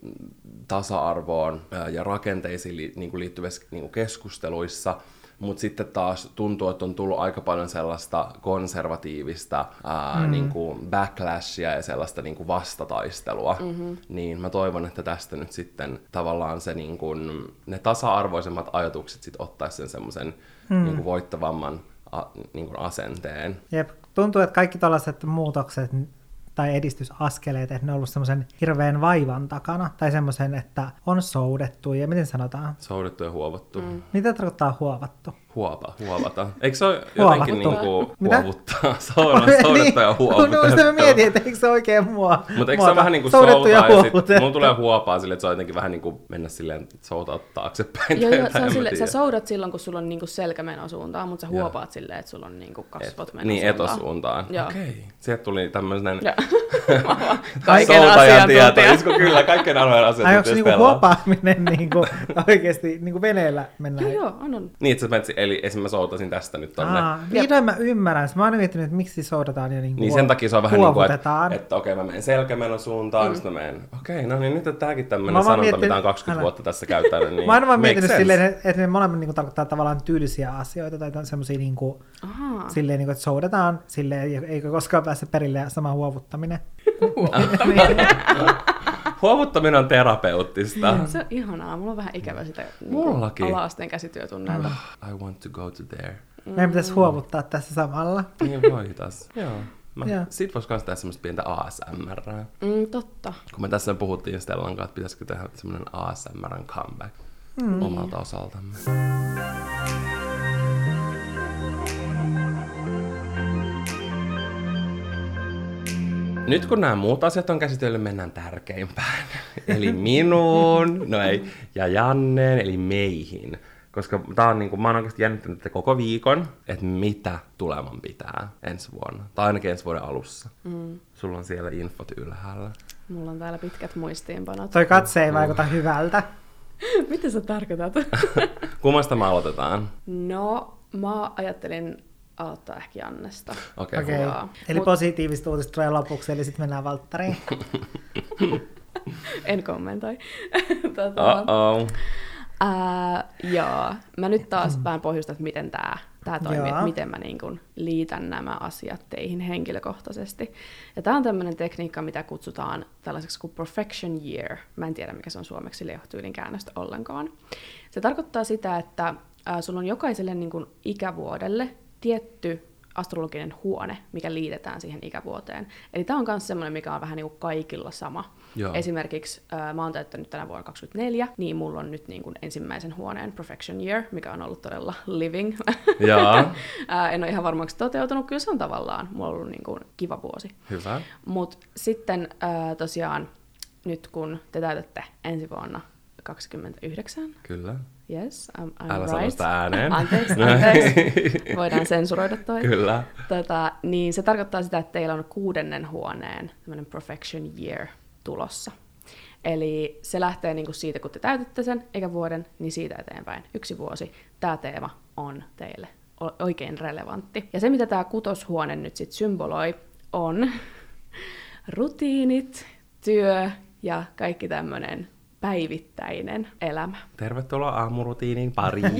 A: tasa-arvoon ja rakenteisiin li, niin kuin liittyvissä niin kuin keskusteluissa, mutta sitten taas tuntuu, että on tullut aika paljon sellaista konservatiivista ää, mm. niin kuin backlashia ja sellaista niin kuin vastataistelua, mm-hmm. niin mä toivon, että tästä nyt sitten tavallaan se niin kuin, ne tasa-arvoisemmat ajatukset sit ottaisi sen semmoisen mm. niin kuin voittavamman a, niin kuin asenteen.
C: Jep, tuntuu, että kaikki tällaiset muutokset tai edistysaskeleet, että ne on ollut semmoisen hirveän vaivan takana, tai semmoisen, että on soudettu, ja miten sanotaan?
A: Soudettu ja huovattu. Mm.
C: Mitä tarkoittaa huovattu?
A: Huopa, huovata. Eikö se ole jotenkin niinku
C: Mitä?
A: huovuttaa? Soudetta, soudetta ja huovutettu.
C: No, sitä mä mietin, että eikö se oikein mua?
A: Mutta eikö se ole vähän niin kuin
C: soudettu
A: soutaa
C: ja huovutettu?
A: mulla tulee huopaa silleen, että se on jotenkin vähän niin kuin mennä silleen soutaa taaksepäin.
B: Joo, joo, se on sille, sä soudat silloin, kun sulla on niinku selkä meno suuntaan, mutta sä
A: Joo.
B: huopaat silleen, että sulla on niinku kasvot
A: Et,
B: meno
A: niin,
B: suuntaan.
A: etosuuntaan.
B: Joo.
A: Okei. Sieltä tuli tämmöinen.
B: Kaiken asiantuntija.
A: Isko kyllä, kaiken alueen
C: Ai onko se
A: asiantuntija
C: niinku huopaaminen niinku, oikeasti niinku veneellä mennään?
B: Joo, joo, on, on.
A: Niin, että sä menet, eli esimerkiksi mä soutasin tästä nyt tonne.
C: Aa, vihdoin mä ymmärrän. Mä oon miettinyt, että miksi soudataan ja niinku
A: Niin sen takia se on vähän niin kuin, että, että okei mä menen selkämenon suuntaan, mm. sitten mä menen, okei, no niin nyt on tääkin tämmöinen sanonta,
C: miettinyt-
A: mitä on 20
C: älä.
A: vuotta tässä käytänyt. Niin
C: Mä oon vaan miettinyt
A: sense.
C: silleen, että ne molemmat niinku tarkoittaa tavallaan tyylisiä asioita tai semmoisia niinku,
B: Ahaa.
C: silleen, niinku, että soudetaan silleen, eikä koskaan pääse perille ja sama huovuttaminen.
A: Huovuttaminen on terapeuttista.
B: Se on ihanaa. Mulla on vähän ikävä sitä
A: Mullakin.
B: niinku, ala-asteen käsityötunneilta.
A: I want to go to there.
C: Meidän pitäisi huovuttaa tässä samalla.
A: Niin voitais. Joo. Mä,
C: Joo.
A: sit vois kans tehdä semmoista pientä ASMR.
B: Mm, totta.
A: Kun me tässä puhuttiin Stellan kanssa, että pitäisikö tehdä semmoinen ASMRn comeback mm. omalta osaltamme. Nyt kun nämä muut asiat on käsitellyt, mennään tärkeimpään. Eli minuun, no ei, ja Janneen, eli meihin. Koska tää on niinku, mä oon oikeasti jännittänyt tätä koko viikon, että mitä tuleman pitää ensi vuonna. Tai ainakin ensi vuoden alussa. Mm. Sulla on siellä infot ylhäällä.
B: Mulla on täällä pitkät muistiinpanot.
C: Toi katse ei vaikuta hyvältä.
B: Mitä sä tarkoitat?
A: Kummasta me aloitetaan?
B: no, mä ajattelin aloittaa ehkä Jannesta.
A: Okei.
C: Okei.
A: Okay.
B: Joo.
C: Eli
B: Mut-
C: positiivista uutista tulee lopuksi, eli sitten mennään Valttariin.
B: En kommentoi. tota,
A: Uh-oh.
B: Ää, joo, mä nyt taas vähän pohjustan, että miten tämä tää toimii, että miten mä niin kun liitän nämä asiat teihin henkilökohtaisesti. Ja tämä on tämmöinen tekniikka, mitä kutsutaan tällaiseksi kuin perfection year. Mä en tiedä, mikä se on suomeksi, sillä ei ole tyylin käännöstä ollenkaan. Se tarkoittaa sitä, että ää, sulla on jokaiselle niin kun ikävuodelle tietty astrologinen huone, mikä liitetään siihen ikävuoteen. Eli tämä on myös semmoinen, mikä on vähän niin kuin kaikilla sama.
A: Joo.
B: Esimerkiksi äh, mä oon täyttänyt tänä vuonna 24, niin mulla on nyt niin kuin ensimmäisen huoneen Perfection Year, mikä on ollut todella living.
A: Jaa.
B: äh, en ole ihan varmaksi toteutunut, kyllä se on tavallaan. Mulla on ollut niin kuin kiva vuosi.
A: Hyvä.
B: Mutta sitten äh, tosiaan nyt kun te täytätte ensi vuonna 29,
A: Kyllä.
B: Yes, I'm, I'm
A: Älä
B: right.
A: sitä ääneen.
B: Anteeksi, anteeksi. Voidaan sensuroida toi.
A: Kyllä.
B: Tota, niin se tarkoittaa sitä, että teillä on kuudennen huoneen tämmöinen perfection year tulossa. Eli se lähtee niinku siitä, kun te täytätte sen eikä vuoden, niin siitä eteenpäin. Yksi vuosi. Tämä teema on teille oikein relevantti. Ja se, mitä tämä kutoshuone nyt sitten symboloi, on rutiinit, työ ja kaikki tämmöinen päivittäinen elämä.
A: Tervetuloa aamurutiinin pariin.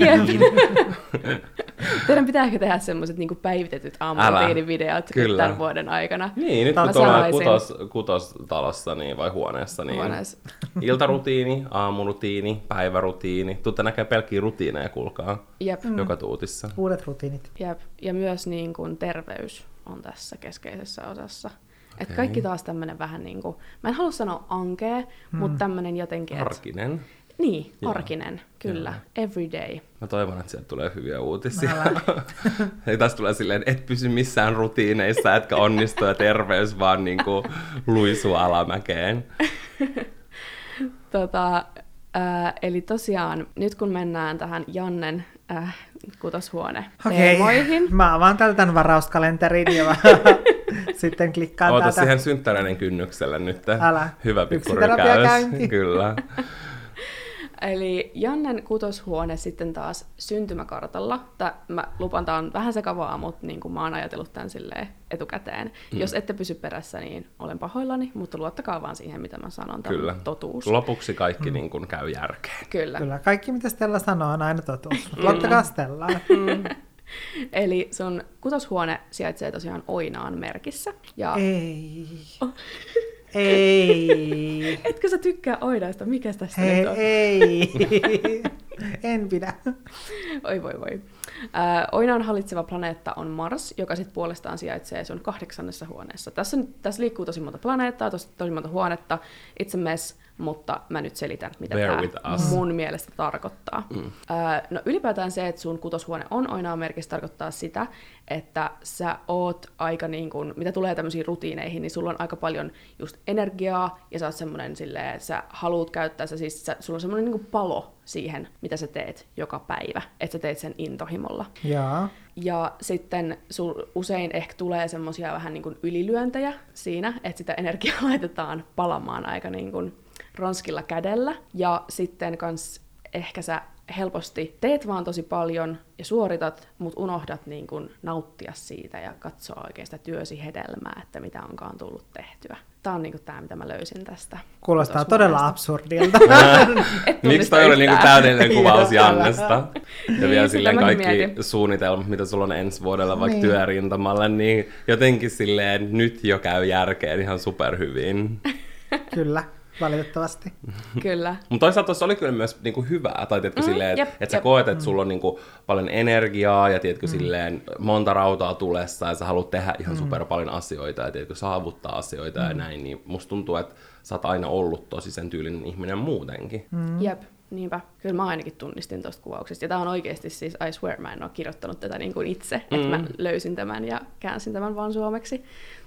B: Teidän pitää ehkä tehdä semmoiset niinku päivitetyt aamurutiinivideot
A: Kyllä.
B: tämän vuoden aikana.
A: Niin, nyt
B: Mä
A: tuolla
B: sanoisin-
A: kutos, kutostalossa niin, vai huoneessa, niin
B: Huoneessa.
A: iltarutiini, aamurutiini, päivärutiini. Tuutte näkee pelkkiä rutiineja, kuulkaa,
B: Jep,
A: mm. joka tuutissa.
C: Uudet rutiinit.
B: jep. Ja myös niin kuin terveys on tässä keskeisessä osassa. Et
A: Okei.
B: kaikki taas tämmöinen vähän niin kuin, mä en halua sanoa ankea, mm. mutta tämmöinen jotenkin, et,
A: Arkinen.
B: niin,
A: Joo.
B: arkinen, kyllä, every day.
A: Mä toivon, että sieltä tulee hyviä uutisia. Ei tästä tulee silleen, et pysy missään rutiineissa, etkä onnistu ja terveys vaan niinku luisuu alamäkeen.
B: Tota, äh, eli tosiaan, nyt kun mennään tähän Jannen äh, kutoshuone
C: Okei,
B: teemoihin,
C: mä avaan täältä tämän varauskalenterin ja mä sitten klikkaan
A: Oota
C: täältä.
A: siihen synttäreiden kynnykselle nyt.
C: Älä.
A: Hyvä pikku
C: Yksi terapiakäynti.
A: rykäys. Kyllä.
B: Eli Jannen kutoshuone sitten taas syntymäkartalla. Tää, mä lupaan, tää on vähän sekavaa, mutta niin kuin mä oon ajatellut tämän silleen etukäteen. Mm. Jos ette pysy perässä, niin olen pahoillani, mutta luottakaa vaan siihen, mitä mä sanon. Tämä
A: Kyllä.
B: totuus.
A: Lopuksi kaikki niin kuin käy järkeen.
B: Kyllä.
C: Kyllä, kaikki mitä Stella sanoo on aina totuus. Luottakaa Stellaan.
B: Eli sun kutoshuone sijaitsee tosiaan Oinaan merkissä. Ja
C: Ei. Ei.
B: etkö sä tykkää Oinaista? Mikä tästä
C: Hei,
B: nyt on?
C: ei. En pidä.
B: Oi voi voi. Äh, Oinaan hallitseva planeetta on Mars, joka sitten puolestaan sijaitsee sun kahdeksannessa huoneessa. Tässä, tässä liikkuu tosi monta planeettaa, tosi, tosi monta huonetta. Itse mess, mutta mä nyt selitän, mitä
A: Bear
B: tämä mun mielestä tarkoittaa. Mm. Äh, no ylipäätään se, että sun kutoshuone on Oinaan merkissä, tarkoittaa sitä, että sä oot aika niin kuin, mitä tulee tämmöisiin rutiineihin, niin sulla on aika paljon just energiaa, ja sä oot semmoinen silleen, että sä haluut käyttää, sä siis, sä, sulla on semmoinen niin kuin palo siihen, mitä sä teet joka päivä, että sä teet sen intohimolla.
C: Joo.
B: Ja sitten sul usein ehkä tulee semmoisia vähän niin kuin ylilyöntejä siinä, että sitä energiaa laitetaan palamaan aika niin kuin ronskilla kädellä. Ja sitten kans ehkä sä helposti teet vaan tosi paljon ja suoritat, mutta unohdat niin kuin nauttia siitä ja katsoa oikein sitä työsi hedelmää, että mitä onkaan tullut tehtyä. Tämä on niin tämä, mitä mä löysin tästä.
C: Kuulostaa todella absurdilta.
B: Et
A: Miksi toi oli niinku
B: yhtään.
A: täydellinen kuvaus Jannesta? Ja
B: Niin,
A: vielä
B: sitä
A: silleen kaikki
B: mietin.
A: suunnitelmat, mitä sulla on ensi vuodella vaikka
C: Niin.
A: työrintamalla, niin jotenkin silleen nyt jo käy järkeen ihan superhyvin.
C: Kyllä, valitettavasti.
B: Kyllä.
A: Mutta toisaalta tuossa oli kyllä myös niinku hyvää, tai tiedätkö,
B: Mm,
A: silleen, että
B: jep,
A: et sä
B: jep.
A: koet, että sulla on niinku paljon energiaa ja tiedätkö, silleen, monta rautaa tulessa ja sä haluat tehdä ihan super paljon asioita ja tiedätkö, saavuttaa asioita ja näin, niin musta tuntuu, että sä oot aina ollut tosi sen tyylinen ihminen muutenkin.
B: Mm. Jep, niinpä. Kyllä mä ainakin tunnistin tuosta kuvauksesta. Ja tämä on oikeasti siis, I swear, mä en ole kirjoittanut tätä niin kuin itse, mm. että mä löysin tämän ja käänsin tämän vaan suomeksi,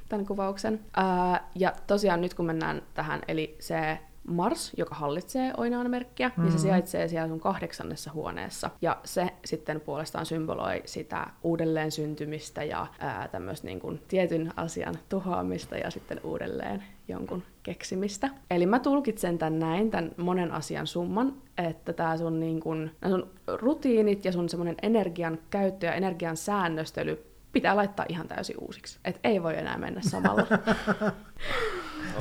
B: tämän kuvauksen. Ää, ja tosiaan nyt kun mennään tähän, eli se Mars, joka hallitsee oinaan merkkiä, mm-hmm. niin se sijaitsee siellä sun kahdeksannessa huoneessa. Ja se sitten puolestaan symboloi sitä uudelleen syntymistä ja tämmöistä niin kuin tietyn asian tuhoamista ja sitten uudelleen jonkun keksimistä. Eli mä tulkitsen tämän näin, tämän monen asian summan, että tämä sun, niin kun, sun rutiinit ja sun semmoinen energian käyttö ja energian säännöstely pitää laittaa ihan täysin uusiksi. Et ei voi enää mennä samalla.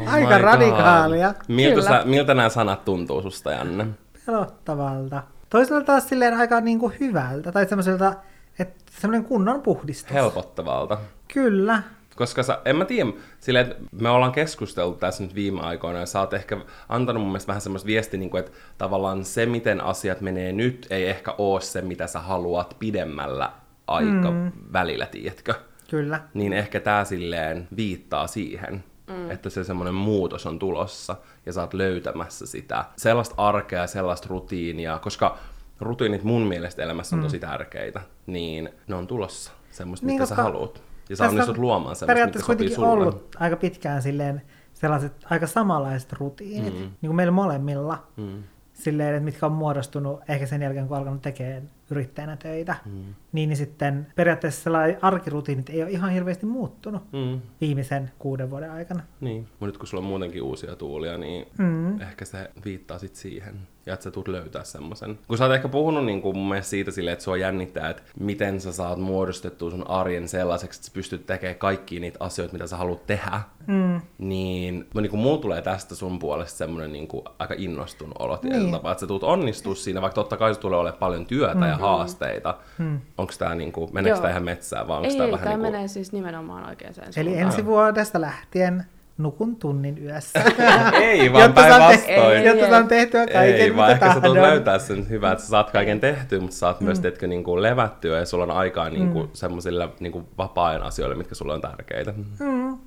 C: oh Aika radikaalia.
A: Miltä, sä, miltä nämä sanat tuntuu susta, Janne?
C: Pelottavalta. Toisaalta taas silleen aika niinku hyvältä, tai semmoiselta, että semmoinen kunnon puhdistus.
A: Helpottavalta.
C: Kyllä.
A: Koska sä, en mä tiedä, silleen, että me ollaan keskusteltu tässä nyt viime aikoina, ja sä oot ehkä antanut mun mielestä vähän semmoista viestiä, niin kuin, että tavallaan se, miten asiat menee nyt, ei ehkä ole se, mitä sä haluat pidemmällä aika mm. välillä, tiedätkö?
C: Kyllä.
A: Niin ehkä tää silleen viittaa siihen, mm. että se semmoinen muutos on tulossa, ja sä oot löytämässä sitä sellaista arkea ja sellaista rutiinia, koska rutiinit mun mielestä elämässä on mm. tosi tärkeitä, niin ne on tulossa semmoista, niin, mitä sä haluat. Ja sä onnistut luomaan semmoista,
C: Periaatteessa kuitenkin sulle. ollut aika pitkään silleen sellaiset aika samanlaiset rutiinit, mm. niin kuin meillä molemmilla. Mm. Silleen, että mitkä on muodostunut ehkä sen jälkeen, kun alkanut tekemään yrittäjänä töitä, mm. niin, sitten periaatteessa arkirutiinit ei ole ihan hirveästi muuttunut mm. viimeisen kuuden vuoden aikana.
A: Niin, mutta nyt kun sulla on muutenkin uusia tuulia, niin mm. ehkä se viittaa sitten siihen ja että sä tulet löytää semmoisen. Kun sä oot ehkä puhunut niin kuin mun mielestä siitä silleen, että sua jännittää, että miten sä saat muodostettua sun arjen sellaiseksi, että sä pystyt tekemään kaikki niitä asioita, mitä sä haluat tehdä, mm. niin, niin kuin mulla tulee tästä sun puolesta semmoinen niin kuin aika innostunut olo niin. tapaa, että sä tulet onnistua siinä, vaikka totta kai se tulee olemaan paljon työtä mm. ja haasteita. Mm. Onko tämä niin kuin, meneekö tämä ihan metsään vai onko
B: tämä
A: vähän
B: tämä
A: niin kuin...
B: menee siis nimenomaan oikein sen
C: Eli ensi vuodesta lähtien nukun tunnin yössä.
A: ei, vaan päinvastoin.
C: Jotta saan tehtyä kaiken,
A: ei, vaan ehkä sä tulet löytää sen hyvää, että sä saat kaiken tehtyä, mutta saat mm. myös teetkö, niin kuin levättyä ja sulla on aikaa niin kuin, mm. semmoisille niin kuin vapaa-ajan asioille, mitkä sulle on tärkeitä.
C: Mm.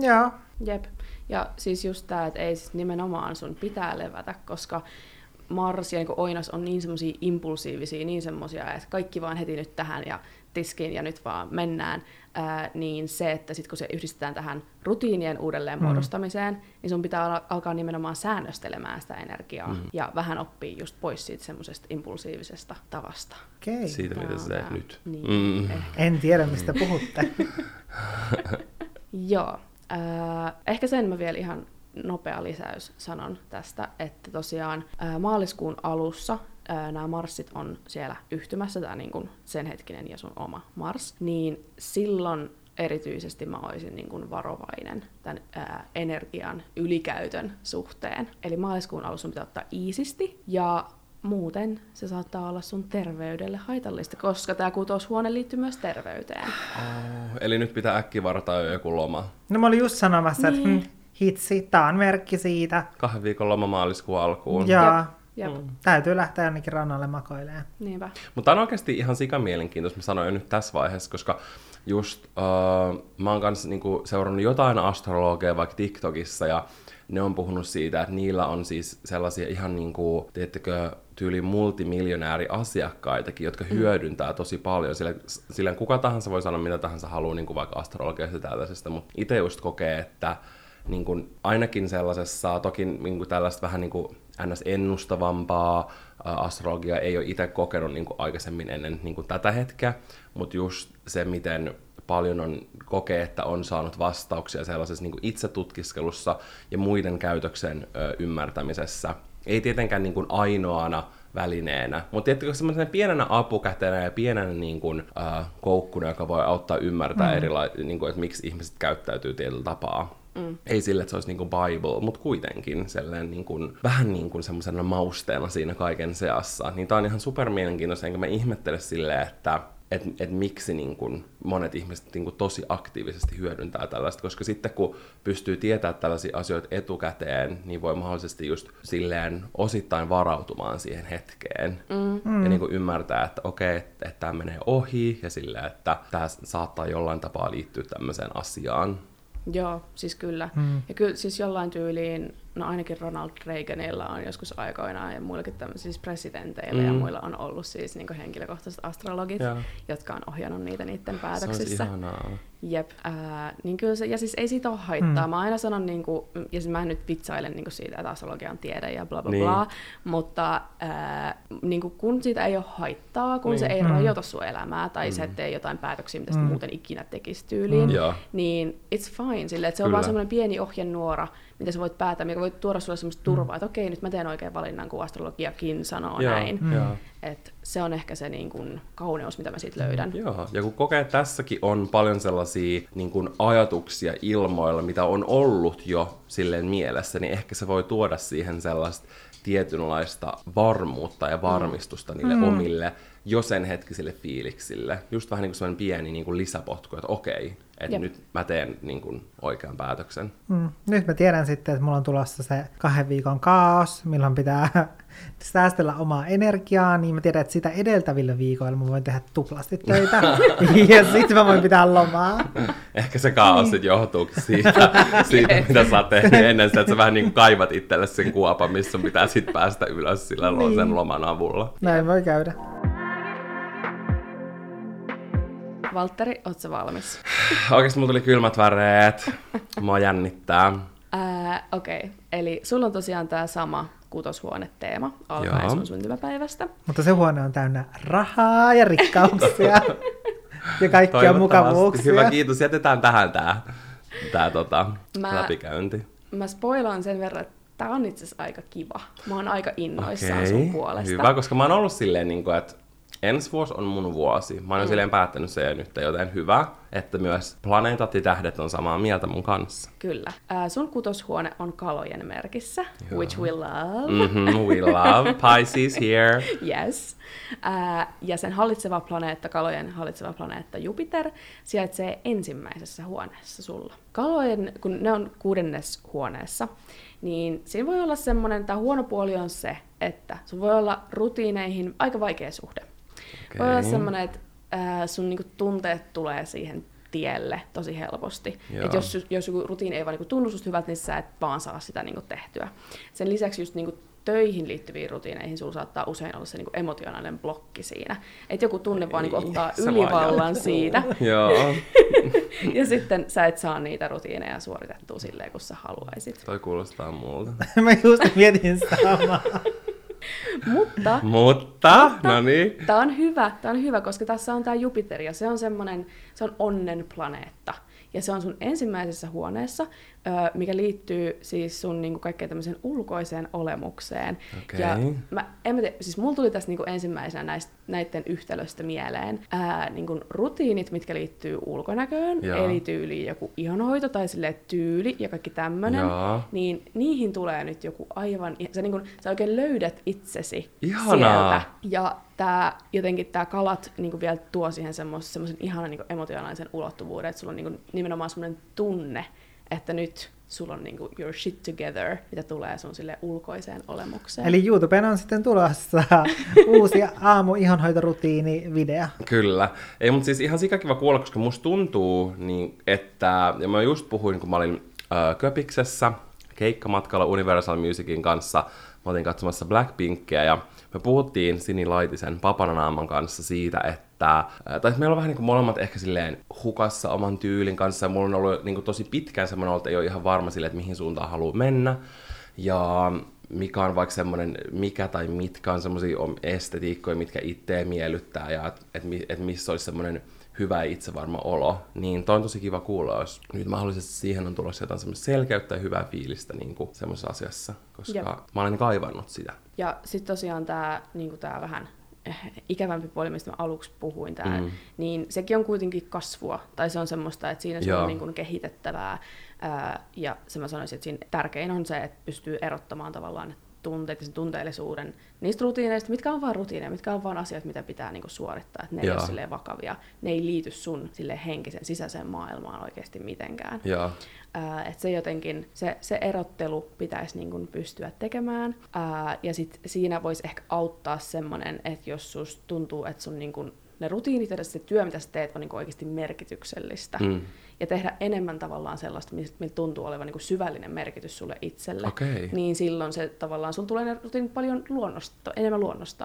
C: Joo.
B: Jep. Ja siis just tämä, että ei siis nimenomaan sun pitää levätä, koska Mars ja niin Oinas on niin semmoisia impulsiivisia, niin semmoisia, että kaikki vaan heti nyt tähän ja tiskiin ja nyt vaan mennään, ää, niin se, että sitten kun se yhdistetään tähän rutiinien uudelleen mm. muodostamiseen, niin sun pitää al- alkaa nimenomaan säännöstelemään sitä energiaa mm. ja vähän oppia just pois siitä semmoisesta impulsiivisesta tavasta.
C: Okay.
A: Siitä, mitä sä teet nyt.
C: Niin, mm. En tiedä, mistä puhutte.
B: Joo. Äh, ehkä sen mä vielä ihan nopea lisäys sanon tästä, että tosiaan ää, maaliskuun alussa nämä marssit on siellä yhtymässä, tämä niin sen hetkinen ja sun oma Mars, niin silloin erityisesti mä olisin niin kuin varovainen tämän ää, energian ylikäytön suhteen. Eli maaliskuun alussa pitää ottaa iisisti ja muuten se saattaa olla sun terveydelle haitallista, koska tämä kutoshuone liittyy myös terveyteen.
A: Oh, eli nyt pitää äkki varata joku loma.
C: No mä olin just sanomassa, niin. että hm, hitsi, tää on merkki siitä.
A: Kahden viikon loma maaliskuun alkuun.
C: Joo. Jep. Mm. Täytyy lähteä ainakin rannalle makoilemaan.
B: Niinpä.
A: Mutta on oikeasti ihan sikamielenkiintoista, mä sanoin jo nyt tässä vaiheessa, koska just uh, mä oon kanssa niinku seurannut jotain astrologeja vaikka TikTokissa ja ne on puhunut siitä, että niillä on siis sellaisia ihan niin kuin, teettekö, tyyli multimiljonääriasiakkaitakin, jotka mm. hyödyntää tosi paljon. Sillä, sillä kuka tahansa voi sanoa mitä tahansa haluaa, niin kuin vaikka astrologiasta ja tällaisesta, mutta itse just kokee, että niin kuin ainakin sellaisessa, toki niin kuin tällaista vähän niin kuin ns. ennustavampaa astrologiaa ei ole itse kokenut niin kuin aikaisemmin ennen niin kuin tätä hetkeä, mutta just se, miten paljon on kokee, että on saanut vastauksia sellaisessa niin kuin itsetutkiskelussa ja muiden käytöksen ö, ymmärtämisessä. Ei tietenkään niin kuin ainoana välineenä, mutta tietysti semmoisena pienenä apukätenä ja pienenä niin kuin, äh, koukkuna, joka voi auttaa ymmärtää mm. erila- niin kuin, että miksi ihmiset käyttäytyy tietyllä tapaa. Mm. Ei sille, että se olisi niinku Bible, mutta kuitenkin sellainen niinku, vähän niin kuin semmoisena mausteena siinä kaiken seassa. Niin tää on ihan super mielenkiintoista, enkä mä ihmettele silleen, että että et miksi niin kun monet ihmiset niin kun tosi aktiivisesti hyödyntää tällaista, koska sitten kun pystyy tietämään tällaisia asioita etukäteen, niin voi mahdollisesti just silleen osittain varautumaan siihen hetkeen mm. ja niin kun ymmärtää, että okei, että, että tämä menee ohi ja silleen, että tämä saattaa jollain tapaa liittyä tämmöiseen asiaan.
B: Joo, siis kyllä. Mm. Ja kyllä siis jollain tyyliin, no ainakin Ronald Reaganilla on joskus aikoinaan ja muillakin tämmöisillä siis presidenteillä mm. ja muilla on ollut siis niin henkilökohtaiset astrologit, ja. jotka on ohjannut niitä niiden päätöksissä.
A: Se
B: Jep, ää, niin kyllä se, ja siis ei siitä ole haittaa.
C: Mm.
B: Mä aina sanon, niin kuin, ja siis mä nyt vitsailen niin kuin siitä, että astrologia on tiede ja bla bla
A: Niin.
B: bla, mutta ää, niin kuin, kun siitä ei ole haittaa, kun se
A: Niin.
B: ei
C: Mm.
B: rajoita sun elämää, tai sä et tee jotain päätöksiä, mitä
C: Mm.
B: muuten ikinä tekisi tyyliin,
C: Mm.
B: Niin it's fine. Sille, että se on
A: Kyllä.
B: vaan semmoinen pieni ohjenuora, mitä sä voit päätä, mikä voi tuoda sulle semmoista turvaa, että okei, nyt mä teen oikein valinnan, kun astrologiakin sanoo
A: Joo,
B: näin.
C: Mm.
B: Et se on ehkä se niin kuin, kauneus, mitä mä siitä löydän.
A: Joo, ja kun kokee, että tässäkin on paljon sellaisia niin kuin ajatuksia ilmoilla, mitä on ollut jo silleen mielessä, niin ehkä se voi tuoda siihen sellaista tietynlaista varmuutta ja varmistusta niille
C: Mm.
A: omille jo sen hetkisille fiiliksille. Just vähän niin kuin sellainen pieni niin kuin lisäpotku, että okei, että
B: Jep.
A: nyt mä teen niin kuin oikean päätöksen.
C: Mm. Nyt mä tiedän sitten, että mulla on tulossa se kahden viikon kaos, milloin pitää säästellä omaa energiaa, niin mä tiedän, että sitä edeltävillä viikoilla mä voin tehdä tuplasti töitä, ja sitten mä voin pitää lomaa.
A: Ehkä se kaos
C: Niin.
A: sitten johtuukin siitä, siitä mitä sä oot tehnyt ennen sitä, että sä vähän niin kuin kaivat itselle sen kuopan, missä sun pitää sitten päästä ylös sillä
C: Niin.
A: sen loman avulla.
C: Näin voi käydä.
B: Valtteri, oot sä valmis?
A: Oikeasti mulla tuli kylmät väreet. Mua jännittää.
B: Ää, Okei, okay. eli sulla on tosiaan tämä sama kutoshuone-teema alkaen
A: Joo.
B: sun syntymäpäivästä.
C: Mutta se huone on täynnä rahaa ja rikkauksia ja kaikkia mukavuuksia.
A: Hyvä, kiitos. Jätetään tähän tää, tää tota,
B: Mä-
A: läpikäynti.
B: Mä spoilaan sen verran, että tää on itse asiassa aika kiva. Mä oon aika innoissaan
A: Okei,
B: sun puolesta.
A: hyvä, koska mä oon ollut silleen, niin kuin, että ensi vuosi on mun vuosi. Mä oon
B: Mm.
A: silleen päättänyt jo nyt, joten hyvä, että myös planeetat ja tähdet on samaa mieltä mun kanssa.
B: Kyllä. Ää, sun kutoshuone on kalojen merkissä,
A: Joo.
B: which we love.
A: Mm-hmm, we love Pisces here.
B: Yes. Ää, ja sen hallitseva planeetta, kalojen hallitseva planeetta Jupiter, sijaitsee ensimmäisessä huoneessa sulla. Kalojen, kun ne on kuudennes huoneessa, niin siinä voi olla semmoinen, tämä huono puoli on se, että sun voi olla rutiineihin aika vaikea suhde. Voi olla semmoinen, että ää, sun niinku tunteet tulee siihen tielle tosi helposti. Et jos, jos joku rutiini ei vaan niinku tunnu susta hyvältä, niin sä et vaan saa sitä niinku tehtyä. Sen lisäksi just niinku töihin liittyviin rutiineihin sulla saattaa usein olla se niinku emotionaalinen blokki siinä. Että joku tunne vaan niinku
A: Ei,
B: ottaa ylivallan siitä.
A: Joo,
B: ja sitten sä et saa niitä rutiineja suoritettua silleen, kun sä haluaisit.
A: toi kuulostaa multa.
C: mä just mietin samaa.
B: Mutta
A: Mutta, no niin.
B: Tämä on hyvä, tämä on hyvä, koska tässä on tämä Jupiter ja se on semmoinen, se on onnen planeetta. Ja se on sun ensimmäisessä huoneessa, mikä liittyy siis sun niinku kaikkeen tämmöiseen ulkoiseen olemukseen.
A: Okei.
B: Ja mä, en mä tiedä, siis mulla tuli tässä niinku ensimmäisenä näistä, näiden yhtälöstä mieleen ää, niinku rutiinit, mitkä liittyy ulkonäköön,
A: Joo.
B: eli tyyliin joku ihonhoito tai silleen tyyli ja kaikki tämmöinen. Niin niihin tulee nyt joku aivan, sä, niinku, sä oikein löydät itsesi
A: Ihanaa.
B: sieltä. Ja tää, jotenkin tämä kalat niinku vielä tuo siihen semmoisen ihanan niinku emotionaalisen ulottuvuuden, että sulla on niinku nimenomaan semmoinen tunne, että nyt sulla on niinku your shit together, mitä tulee sun sille ulkoiseen olemukseen.
C: Eli YouTubeen on sitten tulossa uusi aamu ihonhoitorutiini video.
A: Kyllä. Ei, mutta siis ihan sikakiva kuulla, koska musta tuntuu, niin, että, ja mä just puhuin, kun mä olin äh, Köpiksessä keikkamatkalla Universal Musicin kanssa, mä olin katsomassa Blackpinkia, ja me puhuttiin Sini Laitisen Papananaaman kanssa siitä, että, äh, tai että meillä on vähän niin kuin molemmat ehkä silleen hukassa oman tyylin kanssa, ja mulla on ollut niin kuin tosi pitkään semmoinen, että ei ole ihan varma silleen, että mihin suuntaan haluaa mennä, ja mikä on vaikka semmoinen, mikä tai mitkä on semmoisia estetiikkoja, mitkä itseä miellyttää ja että et, et missä olisi semmoinen hyvä itsevarma olo, niin toi on tosi kiva kuulla, jos nyt mahdollisesti siihen on tulossa jotain semmoista selkeyttä ja hyvää fiilistä niin kuin semmoisessa asiassa, koska
B: Jep.
A: mä olen kaivannut sitä.
B: Ja sitten tosiaan tämä niinku tää vähän ikävämpi puoli, mistä mä aluksi puhuin, tää,
A: Mm.
B: niin sekin on kuitenkin kasvua, tai se on semmoista, että siinä se
A: Joo.
B: on niinku kehitettävää, ää, ja se mä sanoisin, että siinä tärkein on se, että pystyy erottamaan tavallaan tunteet ja sen tunteellisuuden niistä rutiineista, mitkä on vaan rutiineja, mitkä on vaan asioita, mitä pitää niinku suorittaa, että ne ei
A: Joo.
B: ole silleen vakavia, ne ei liity sun sille henkisen sisäiseen maailmaan oikeasti mitenkään.
A: Joo,
B: Että se jotenkin, se, se erottelu pitäisi niin kuin pystyä tekemään. Ää, ja sit siinä voisi ehkä auttaa semmoinen, että jos susta tuntuu, että sun niin kuin ne rutiinit ja se työ, mitä sä teet, on niin kuin oikeasti merkityksellistä.
A: Mm.
B: Ja tehdä enemmän tavallaan sellaista, miltä tuntuu olevan niin kuin syvällinen merkitys sulle itselle.
A: Okei.
B: Niin silloin se tavallaan, sun tulee ne paljon luonnosta, enemmän luonnosta.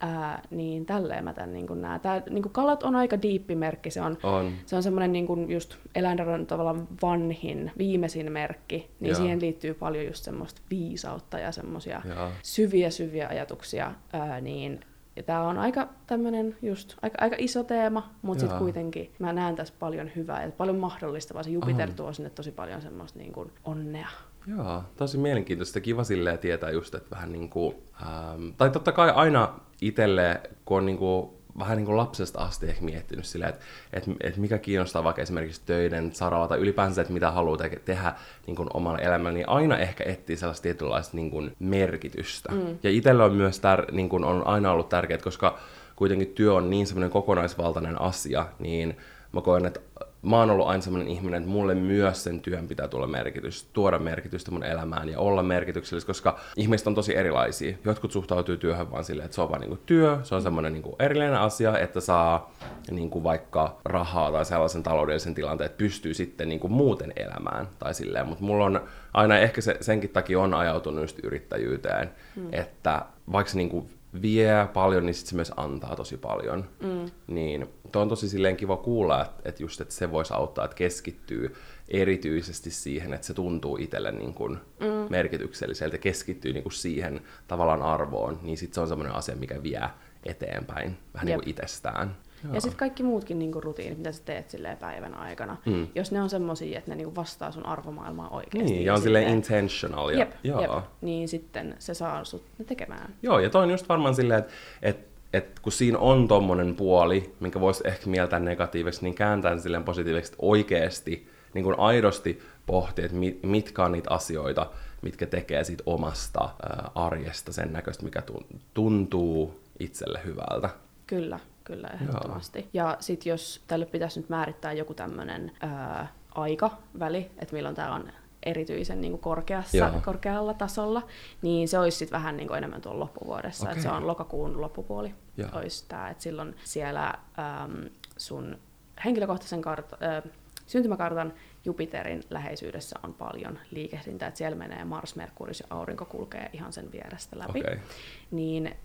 B: Ää, niin tälleen mä tämän niin kuin näen. Tää, niin kuin kalat on aika diippi merkki. Se on,
A: On.
B: se on semmoinen niin kuin just eläintarhan tavallaan vanhin, viimeisin merkki. Niin
A: Joo.
B: siihen liittyy paljon just semmoista viisautta ja semmoisia syviä, syviä ajatuksia. Ää, niin ja tämä on aika tämmöinen just, aika, aika iso teema, mutta sitten kuitenkin mä näen tässä paljon hyvää ja paljon mahdollistavaa. Se Jupiter
A: On.
B: tuo sinne tosi paljon semmoista niin kuin onnea.
A: Joo, tosi mielenkiintoista. Kiva silleen tietää just, että vähän niin kuin, ähm, tai totta kai aina itselle, kun on niin kuin, vähän niin kuin lapsesta asti ehkä miettinyt silleen, että, että, että mikä kiinnostaa vaikka esimerkiksi töiden saralla tai ylipäänsä, että mitä haluaa te- tehdä niin kuin omalla elämällä, niin aina ehkä etsii sellaista tietynlaista niin kuin merkitystä. Mm. Ja itselle on myös tär, niin kuin on aina ollut tärkeää, koska kuitenkin työ on niin semmoinen kokonaisvaltainen asia, niin mä koen, että mä oon ollut aina semmoinen ihminen, että mulle myös sen työn pitää tulla merkitys, tuoda merkitystä mun elämään ja olla merkityksellistä, koska ihmiset on tosi erilaisia. Jotkut suhtautuu työhön vaan silleen, että se on vaan niinku työ, se on semmoinen niinku erillinen asia, että saa niinku vaikka rahaa tai sellaisen taloudellisen tilanteen, että pystyy sitten niinku muuten elämään tai silleen, mutta mulla on aina ehkä se, senkin takia on ajautunut just yrittäjyyteen, mm. että vaikka se niinku vie paljon, niin sit se myös antaa tosi paljon. Mm. Niin tuo on tosi silleen kiva kuulla, että, että just että se voisi auttaa, että keskittyy erityisesti siihen, että se tuntuu itselle niin kuin mm. merkitykselliseltä, keskittyy niin kuin siihen tavallaan arvoon, niin sitten se on semmoinen asia, mikä vie eteenpäin vähän niin
B: Jep.
A: kuin itsestään.
B: Ja sitten kaikki muutkin niinku rutiinit, mitä sä teet silleen päivän aikana,
A: Mm.
B: jos ne on semmosia, että ne niinku vastaa sun arvomaailmaa oikeasti.
A: Niin, ja on silleen intentional. Ja,
B: Jep,
A: joo.
B: jep, niin sitten se saa sut ne tekemään.
A: Joo, ja toi on just varmaan silleen, että et, et kun siinä on tommonen puoli, minkä voisi ehkä mieltää negatiiveksi, niin kääntää silleen positiiveksi, että oikeasti, niin kuin aidosti pohtia, että mit, mitkä on niitä asioita, mitkä tekee siitä omasta ää, arjesta sen näköistä, mikä tun- tuntuu itselle hyvältä.
B: Kyllä, kyllä, ehdottomasti. Ja sitten jos tälle pitäisi nyt määrittää joku tämmöinen aikaväli, että milloin tämä on erityisen niin kuin korkeassa,
A: Joo.
B: korkealla tasolla, niin se olisi sitten vähän niin kuin enemmän tuolla loppuvuodessa. Okay. se on lokakuun loppupuoli.
A: Joo.
B: Olisi tämä, että silloin siellä äm, sun henkilökohtaisen kart- äh, syntymäkartan Jupiterin läheisyydessä on paljon liikehdintää, että siellä menee Mars, Merkurius ja Aurinko kulkee ihan sen vierestä läpi.
A: Okei.
B: Niin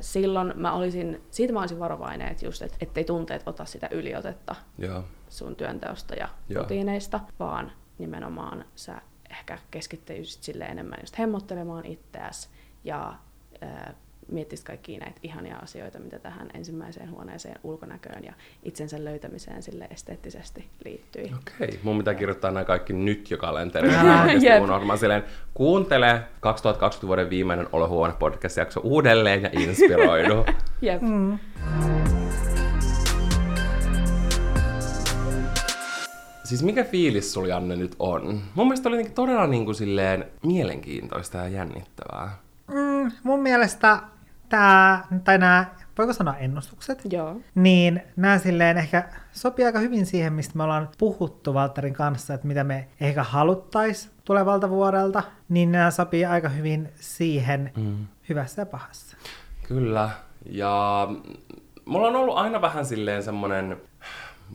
B: silloin mä olisin, siitä mä olisin varovainen, että just, et, ettei tunteet ota sitä yliotetta
A: Joo.
B: sun työnteosta ja
A: Joo.
B: rutiineista, vaan nimenomaan sä ehkä keskittyisit sille enemmän just hemmottelemaan itseäsi ja äh, miettisit kaikkia näitä ihania asioita, mitä tähän ensimmäiseen huoneeseen ulkonäköön ja itsensä löytämiseen sille esteettisesti liittyy.
A: Okei, mun pitää kirjoittaa nämä kaikki nyt jo kalenteriin.
B: Jep.
A: unohdamaan silleen, kuuntele 2020 vuoden viimeinen Olohuone podcast-jakso uudelleen ja inspiroidu.
B: Jep.
C: Mm.
A: Siis mikä fiilis sulla Janne nyt on? Mun mielestä oli jotenkin todella niin kuin silleen mielenkiintoista ja jännittävää.
C: Mm, mun mielestä tämä, tai nämä, voiko sanoa ennustukset?
B: Joo.
C: Niin nämä silleen ehkä sopii aika hyvin siihen, mistä me ollaan puhuttu Valterin kanssa, että mitä me ehkä haluttais tulevalta vuodelta, niin nämä sopii aika hyvin siihen
A: Mm.
C: hyvässä ja pahassa.
A: Kyllä. Ja mulla on ollut aina vähän silleen semmonen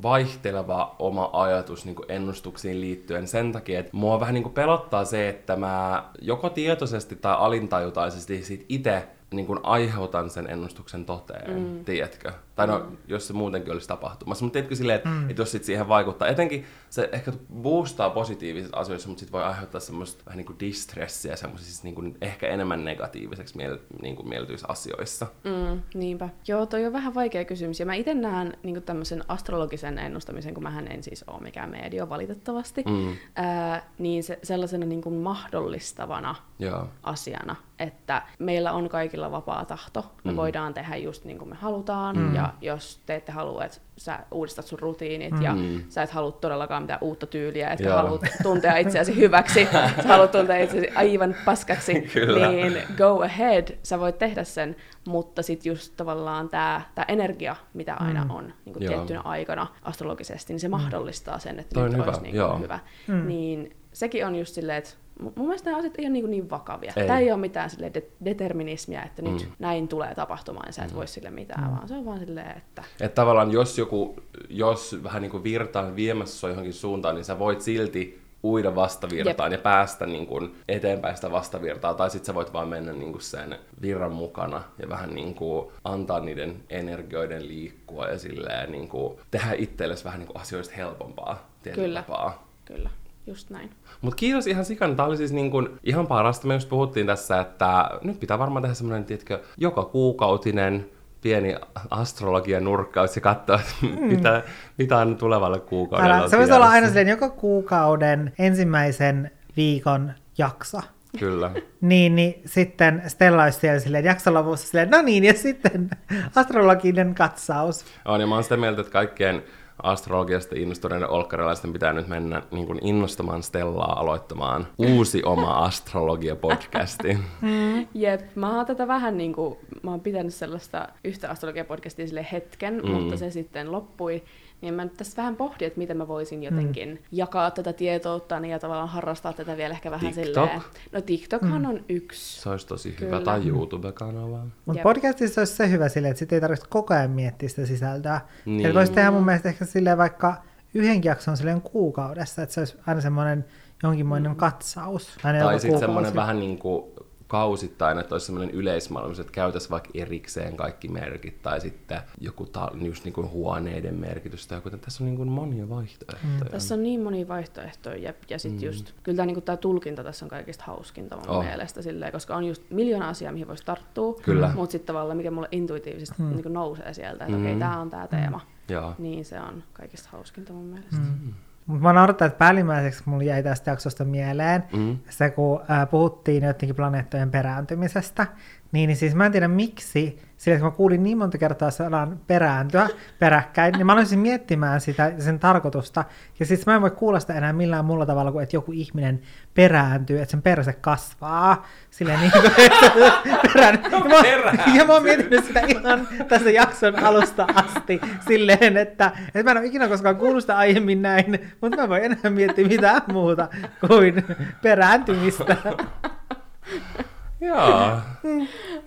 A: vaihteleva oma ajatus niin ennustuksiin liittyen sen takia, että mua vähän niin pelottaa se, että mä joko tietoisesti tai alintajutaisesti sit itse niin kuin aiheutan sen ennustuksen toteen, mm. tiedätkö? Tai no, mm. jos se muutenkin olisi tapahtumassa. Mutta tiedätkö silleen, että, mm. että jos sit siihen vaikuttaa, etenkin se ehkä boostaa positiivisissa asioissa, mutta sitten voi aiheuttaa semmoista vähän niin kuin distressiä semmoisissa niin kuin ehkä enemmän negatiiviseksi miel- niin kuin mieltyissä asioissa.
B: Mm, niinpä. Joo, toi on vähän vaikea kysymys. Ja mä itse näen niin tämmöisen astrologisen ennustamisen, kun mähän en siis ole mikään medio valitettavasti,
A: Mm.
B: ää, niin se, sellaisena niin kuin mahdollistavana
A: Joo.
B: asiana, että meillä on kaikilla vapaa tahto. Me
A: Mm.
B: mm. voidaan tehdä just niin kuin me halutaan, mm. ja jos te ette halua, että sä uudistat sun rutiinit, mm. ja sä et halua todellakaan mitään uutta tyyliä, etkä
A: Joo.
B: halua tuntea itseäsi hyväksi, sä haluat tuntea itseäsi aivan paskaksi,
A: Kyllä.
B: niin go ahead, sä voit tehdä sen, mutta sitten just tavallaan tämä tää energia, mitä aina
C: Mm.
B: on niin kuin tiettynä aikana astrologisesti, niin se mahdollistaa sen, että
A: Toi on
B: nyt
A: hyvä,
B: olisi niin kuin hyvä.
C: Mm.
B: Niin sekin on just silleen, että mun mielestä nämä asiat ei ole niin, niin vakavia.
A: Ei.
B: Tämä ei ole mitään sille de- determinismia, että nyt
A: Mm.
B: näin tulee tapahtumaan ja sä et voi sille mitään, vaan se on vaan silleen, että
A: Että tavallaan jos joku, jos vähän niin kuin virta on viemässä sua johonkin suuntaan, niin sä voit silti uida vastavirtaan ja päästä niin kuin eteenpäin sitä vastavirtaa, tai sitten sä voit vaan mennä niin kuin sen virran mukana ja vähän niin kuin antaa niiden energioiden liikkua ja silleen niin kuin tehdä itsellesi vähän niin kuin asioista helpompaa
B: Kyllä.
A: tapaa.
B: kyllä, just näin.
A: Mutta kiitos ihan sikana. Tämä oli siis niin kuin ihan parasta. Me just puhuttiin tässä, että nyt pitää varmaan tehdä semmoinen, tiedätkö, joka kuukautinen pieni astrologian nurkkaus ja katsoa, että mitä, mitä on tulevalle kuukaudelle.
C: Älä,
A: on
C: se voisi olla aina silleen joka kuukauden ensimmäisen viikon jakso.
A: Kyllä.
C: Niin, niin sitten Stella olisi siellä silleen jakson lopussa silleen, no niin, ja sitten astrologinen katsaus.
A: On, ja mä oon sitä mieltä, että kaikkien astrologiasta innostuneiden olkkarilaisten pitää nyt mennä niin kuin innostamaan Stellaa aloittamaan uusi oma astrologia-podcasti.
B: Jep, mä oon tätä vähän niin kuin, mä oon pitänyt sellaista yhtä astrologia-podcastia sille hetken, mm. mutta se sitten loppui. Niin mä nyt tässä vähän pohdin, että miten mä voisin jotenkin mm. jakaa tätä tietoutta ja tavallaan harrastaa tätä vielä ehkä vähän
A: TikTok?
B: silleen. No TikTokhan mm. on yksi.
A: Se olisi tosi hyvä.
B: Kyllä.
A: Tai YouTube-kanava.
C: Mutta podcastissa olisi se hyvä silleen, että sitten ei tarvitse koko ajan miettiä sitä sisältöä.
A: Niin.
C: Niin. Eli voisi tehdä mun mielestä ehkä silleen vaikka yhdenkin jakson silleen kuukaudessa, että se olisi aina semmoinen jonkinmoinen katsaus. Aina
A: Tai sitten semmoinen vähän niin kuin kausittain, että olisi semmoinen yleismaailmallinen, että käytäisiin vaikka erikseen kaikki merkit, tai sitten joku ta- just niin kuin huoneiden merkitystä, joku, tässä on niin kuin monia vaihtoehtoja.
B: Mm. Tässä on niin monia vaihtoehtoja ja, ja sitten mm. just, kyllä tämä niinku, tää tulkinta tässä on kaikista hauskinta mun
A: Oh.
B: mielestä silleen, koska on just miljoona asiaa, mihin voisi tarttua,
A: Kyllä.
B: mutta sitten tavallaan mikä mulle intuitiivisesti mm. niinku nousee sieltä, että mm. okei, tämä on tämä teema,
A: Joo.
B: niin se on kaikista hauskinta mun mielestä.
C: Mm. Mutta mä naurattaa, että päällimmäiseksi mulla jäi tästä jaksosta mieleen
A: Mm.
C: se, kun ää, puhuttiin jotenkin planeettojen perääntymisestä, niin, niin siis mä en tiedä miksi, sillä kun mä kuulin niin monta kertaa sanan perääntyä peräkkäin, niin mä aloisin miettimään sitä, sen tarkoitusta, ja siis mä en voi kuulla sitä enää millään muulla tavalla kuin, että joku ihminen perääntyy, että sen perse kasvaa, silleen niin kuin, perään. Ja mä,
A: Perääntyy.
C: ja mä oon miettinyt sitä ihan tässä jakson alusta asti silleen, että, että mä en ole ikinä koskaan kuullut sitä aiemmin näin, mutta mä voin enää miettiä mitään muuta kuin perääntymistä.
A: Joo.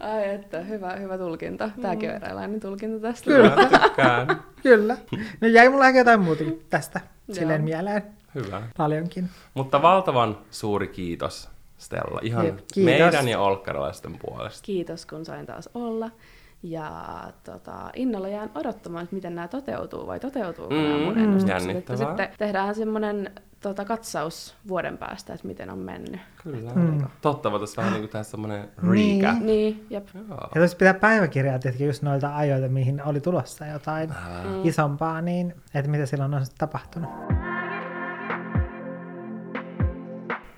B: Ai että, hyvä, hyvä tulkinta. Tämäkin on eräänlainen tulkinta tästä.
C: Kyllä.
A: Tykkään.
C: Kyllä. No jäi mulla ehkä jotain muutakin tästä
B: Joo.
C: silleen mieleen
A: Hyvä.
C: paljonkin.
A: Mutta valtavan suuri kiitos, Stella. Ihan
C: Jep, kiitos.
A: meidän ja olkkarilaisten puolesta.
B: Kiitos, kun sain taas olla. Ja tota, innolla jään odottamaan, että miten nämä toteutuu, vai toteutuuko mm, nämä mun
A: Mm,
B: ennustukset. Että
A: jännittävää.
B: sitten tehdään semmoinen tota, katsaus vuoden päästä, että miten on mennyt.
A: Kyllä.
C: Mm.
A: Totta, voitaisiin vähän niin kuin tehdä semmoinen
C: Niin.
A: recap.
B: Niin, jep.
A: Joo.
C: Ja tuossa pitää päiväkirjaa tietenkin just noilta ajoilta, mihin oli tulossa jotain
A: Älä.
C: isompaa, niin että mitä silloin on tapahtunut.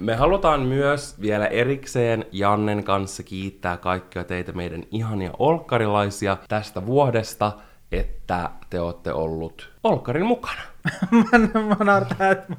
A: Me halutaan myös vielä erikseen Jannen kanssa kiittää kaikkia teitä meidän ihania olkkarilaisia tästä vuodesta, että te olette ollut olkkarin mukana.
C: mä, mä että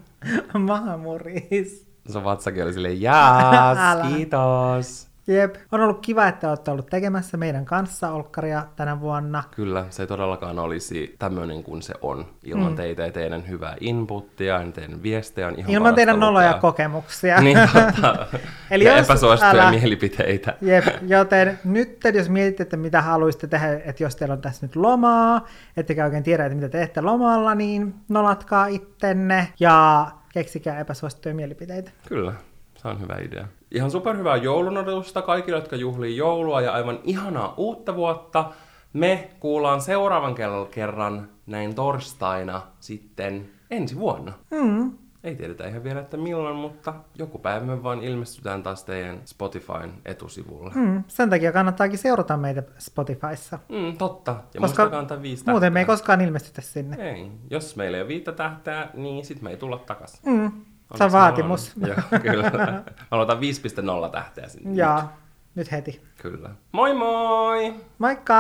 C: maha muris.
A: Se vatsakin oli silleen, jaas,
C: Älä.
A: kiitos.
C: Jep, on ollut kiva, että olette ollut tekemässä meidän kanssa olkkaria tänä vuonna.
A: Kyllä, se ei todellakaan olisi tämmöinen kuin se on. Ilman mm. teitä ja teidän hyvää inputtia teidän viestejä on ihan
C: Ilman teidän noloja
A: lukea.
C: kokemuksia.
A: Niin totta.
C: Eli
A: ja
C: jos-
A: epäsuosittuja
C: älä-
A: mielipiteitä.
C: Jep, joten nyt jos mietitte, että mitä haluaisitte tehdä, että jos teillä on tässä nyt lomaa, ettekä oikein tiedä, että mitä teette lomalla, niin nolatkaa ittenne ja keksikää epäsuosittuja mielipiteitä.
A: Kyllä, se on hyvä idea. Ihan superhyvää joulun odotusta kaikille, jotka juhlii joulua ja aivan ihanaa uutta vuotta. Me kuullaan seuraavan kerran näin torstaina sitten ensi vuonna.
C: Mm.
A: Ei tiedetä ihan vielä, että milloin, mutta joku päivä me vaan ilmestytään taas teidän Spotifyn etusivulle.
C: Mm. Sen takia kannattaakin seurata meitä Spotifyssa,
A: Mm, totta. Ja
C: Koska
A: muistakaa antaa viisi
C: muuten me ei koskaan ilmestytä sinne.
A: Ei. Jos meillä ei ole viittä tähteä, niin sit me ei tulla takas.
C: Mm. Se on vaatimus.
A: Joo, kyllä. Aloitan 5.0 tähteä sinne.
C: Ja nyt heti.
A: Kyllä. Moi moi!
C: Moikka!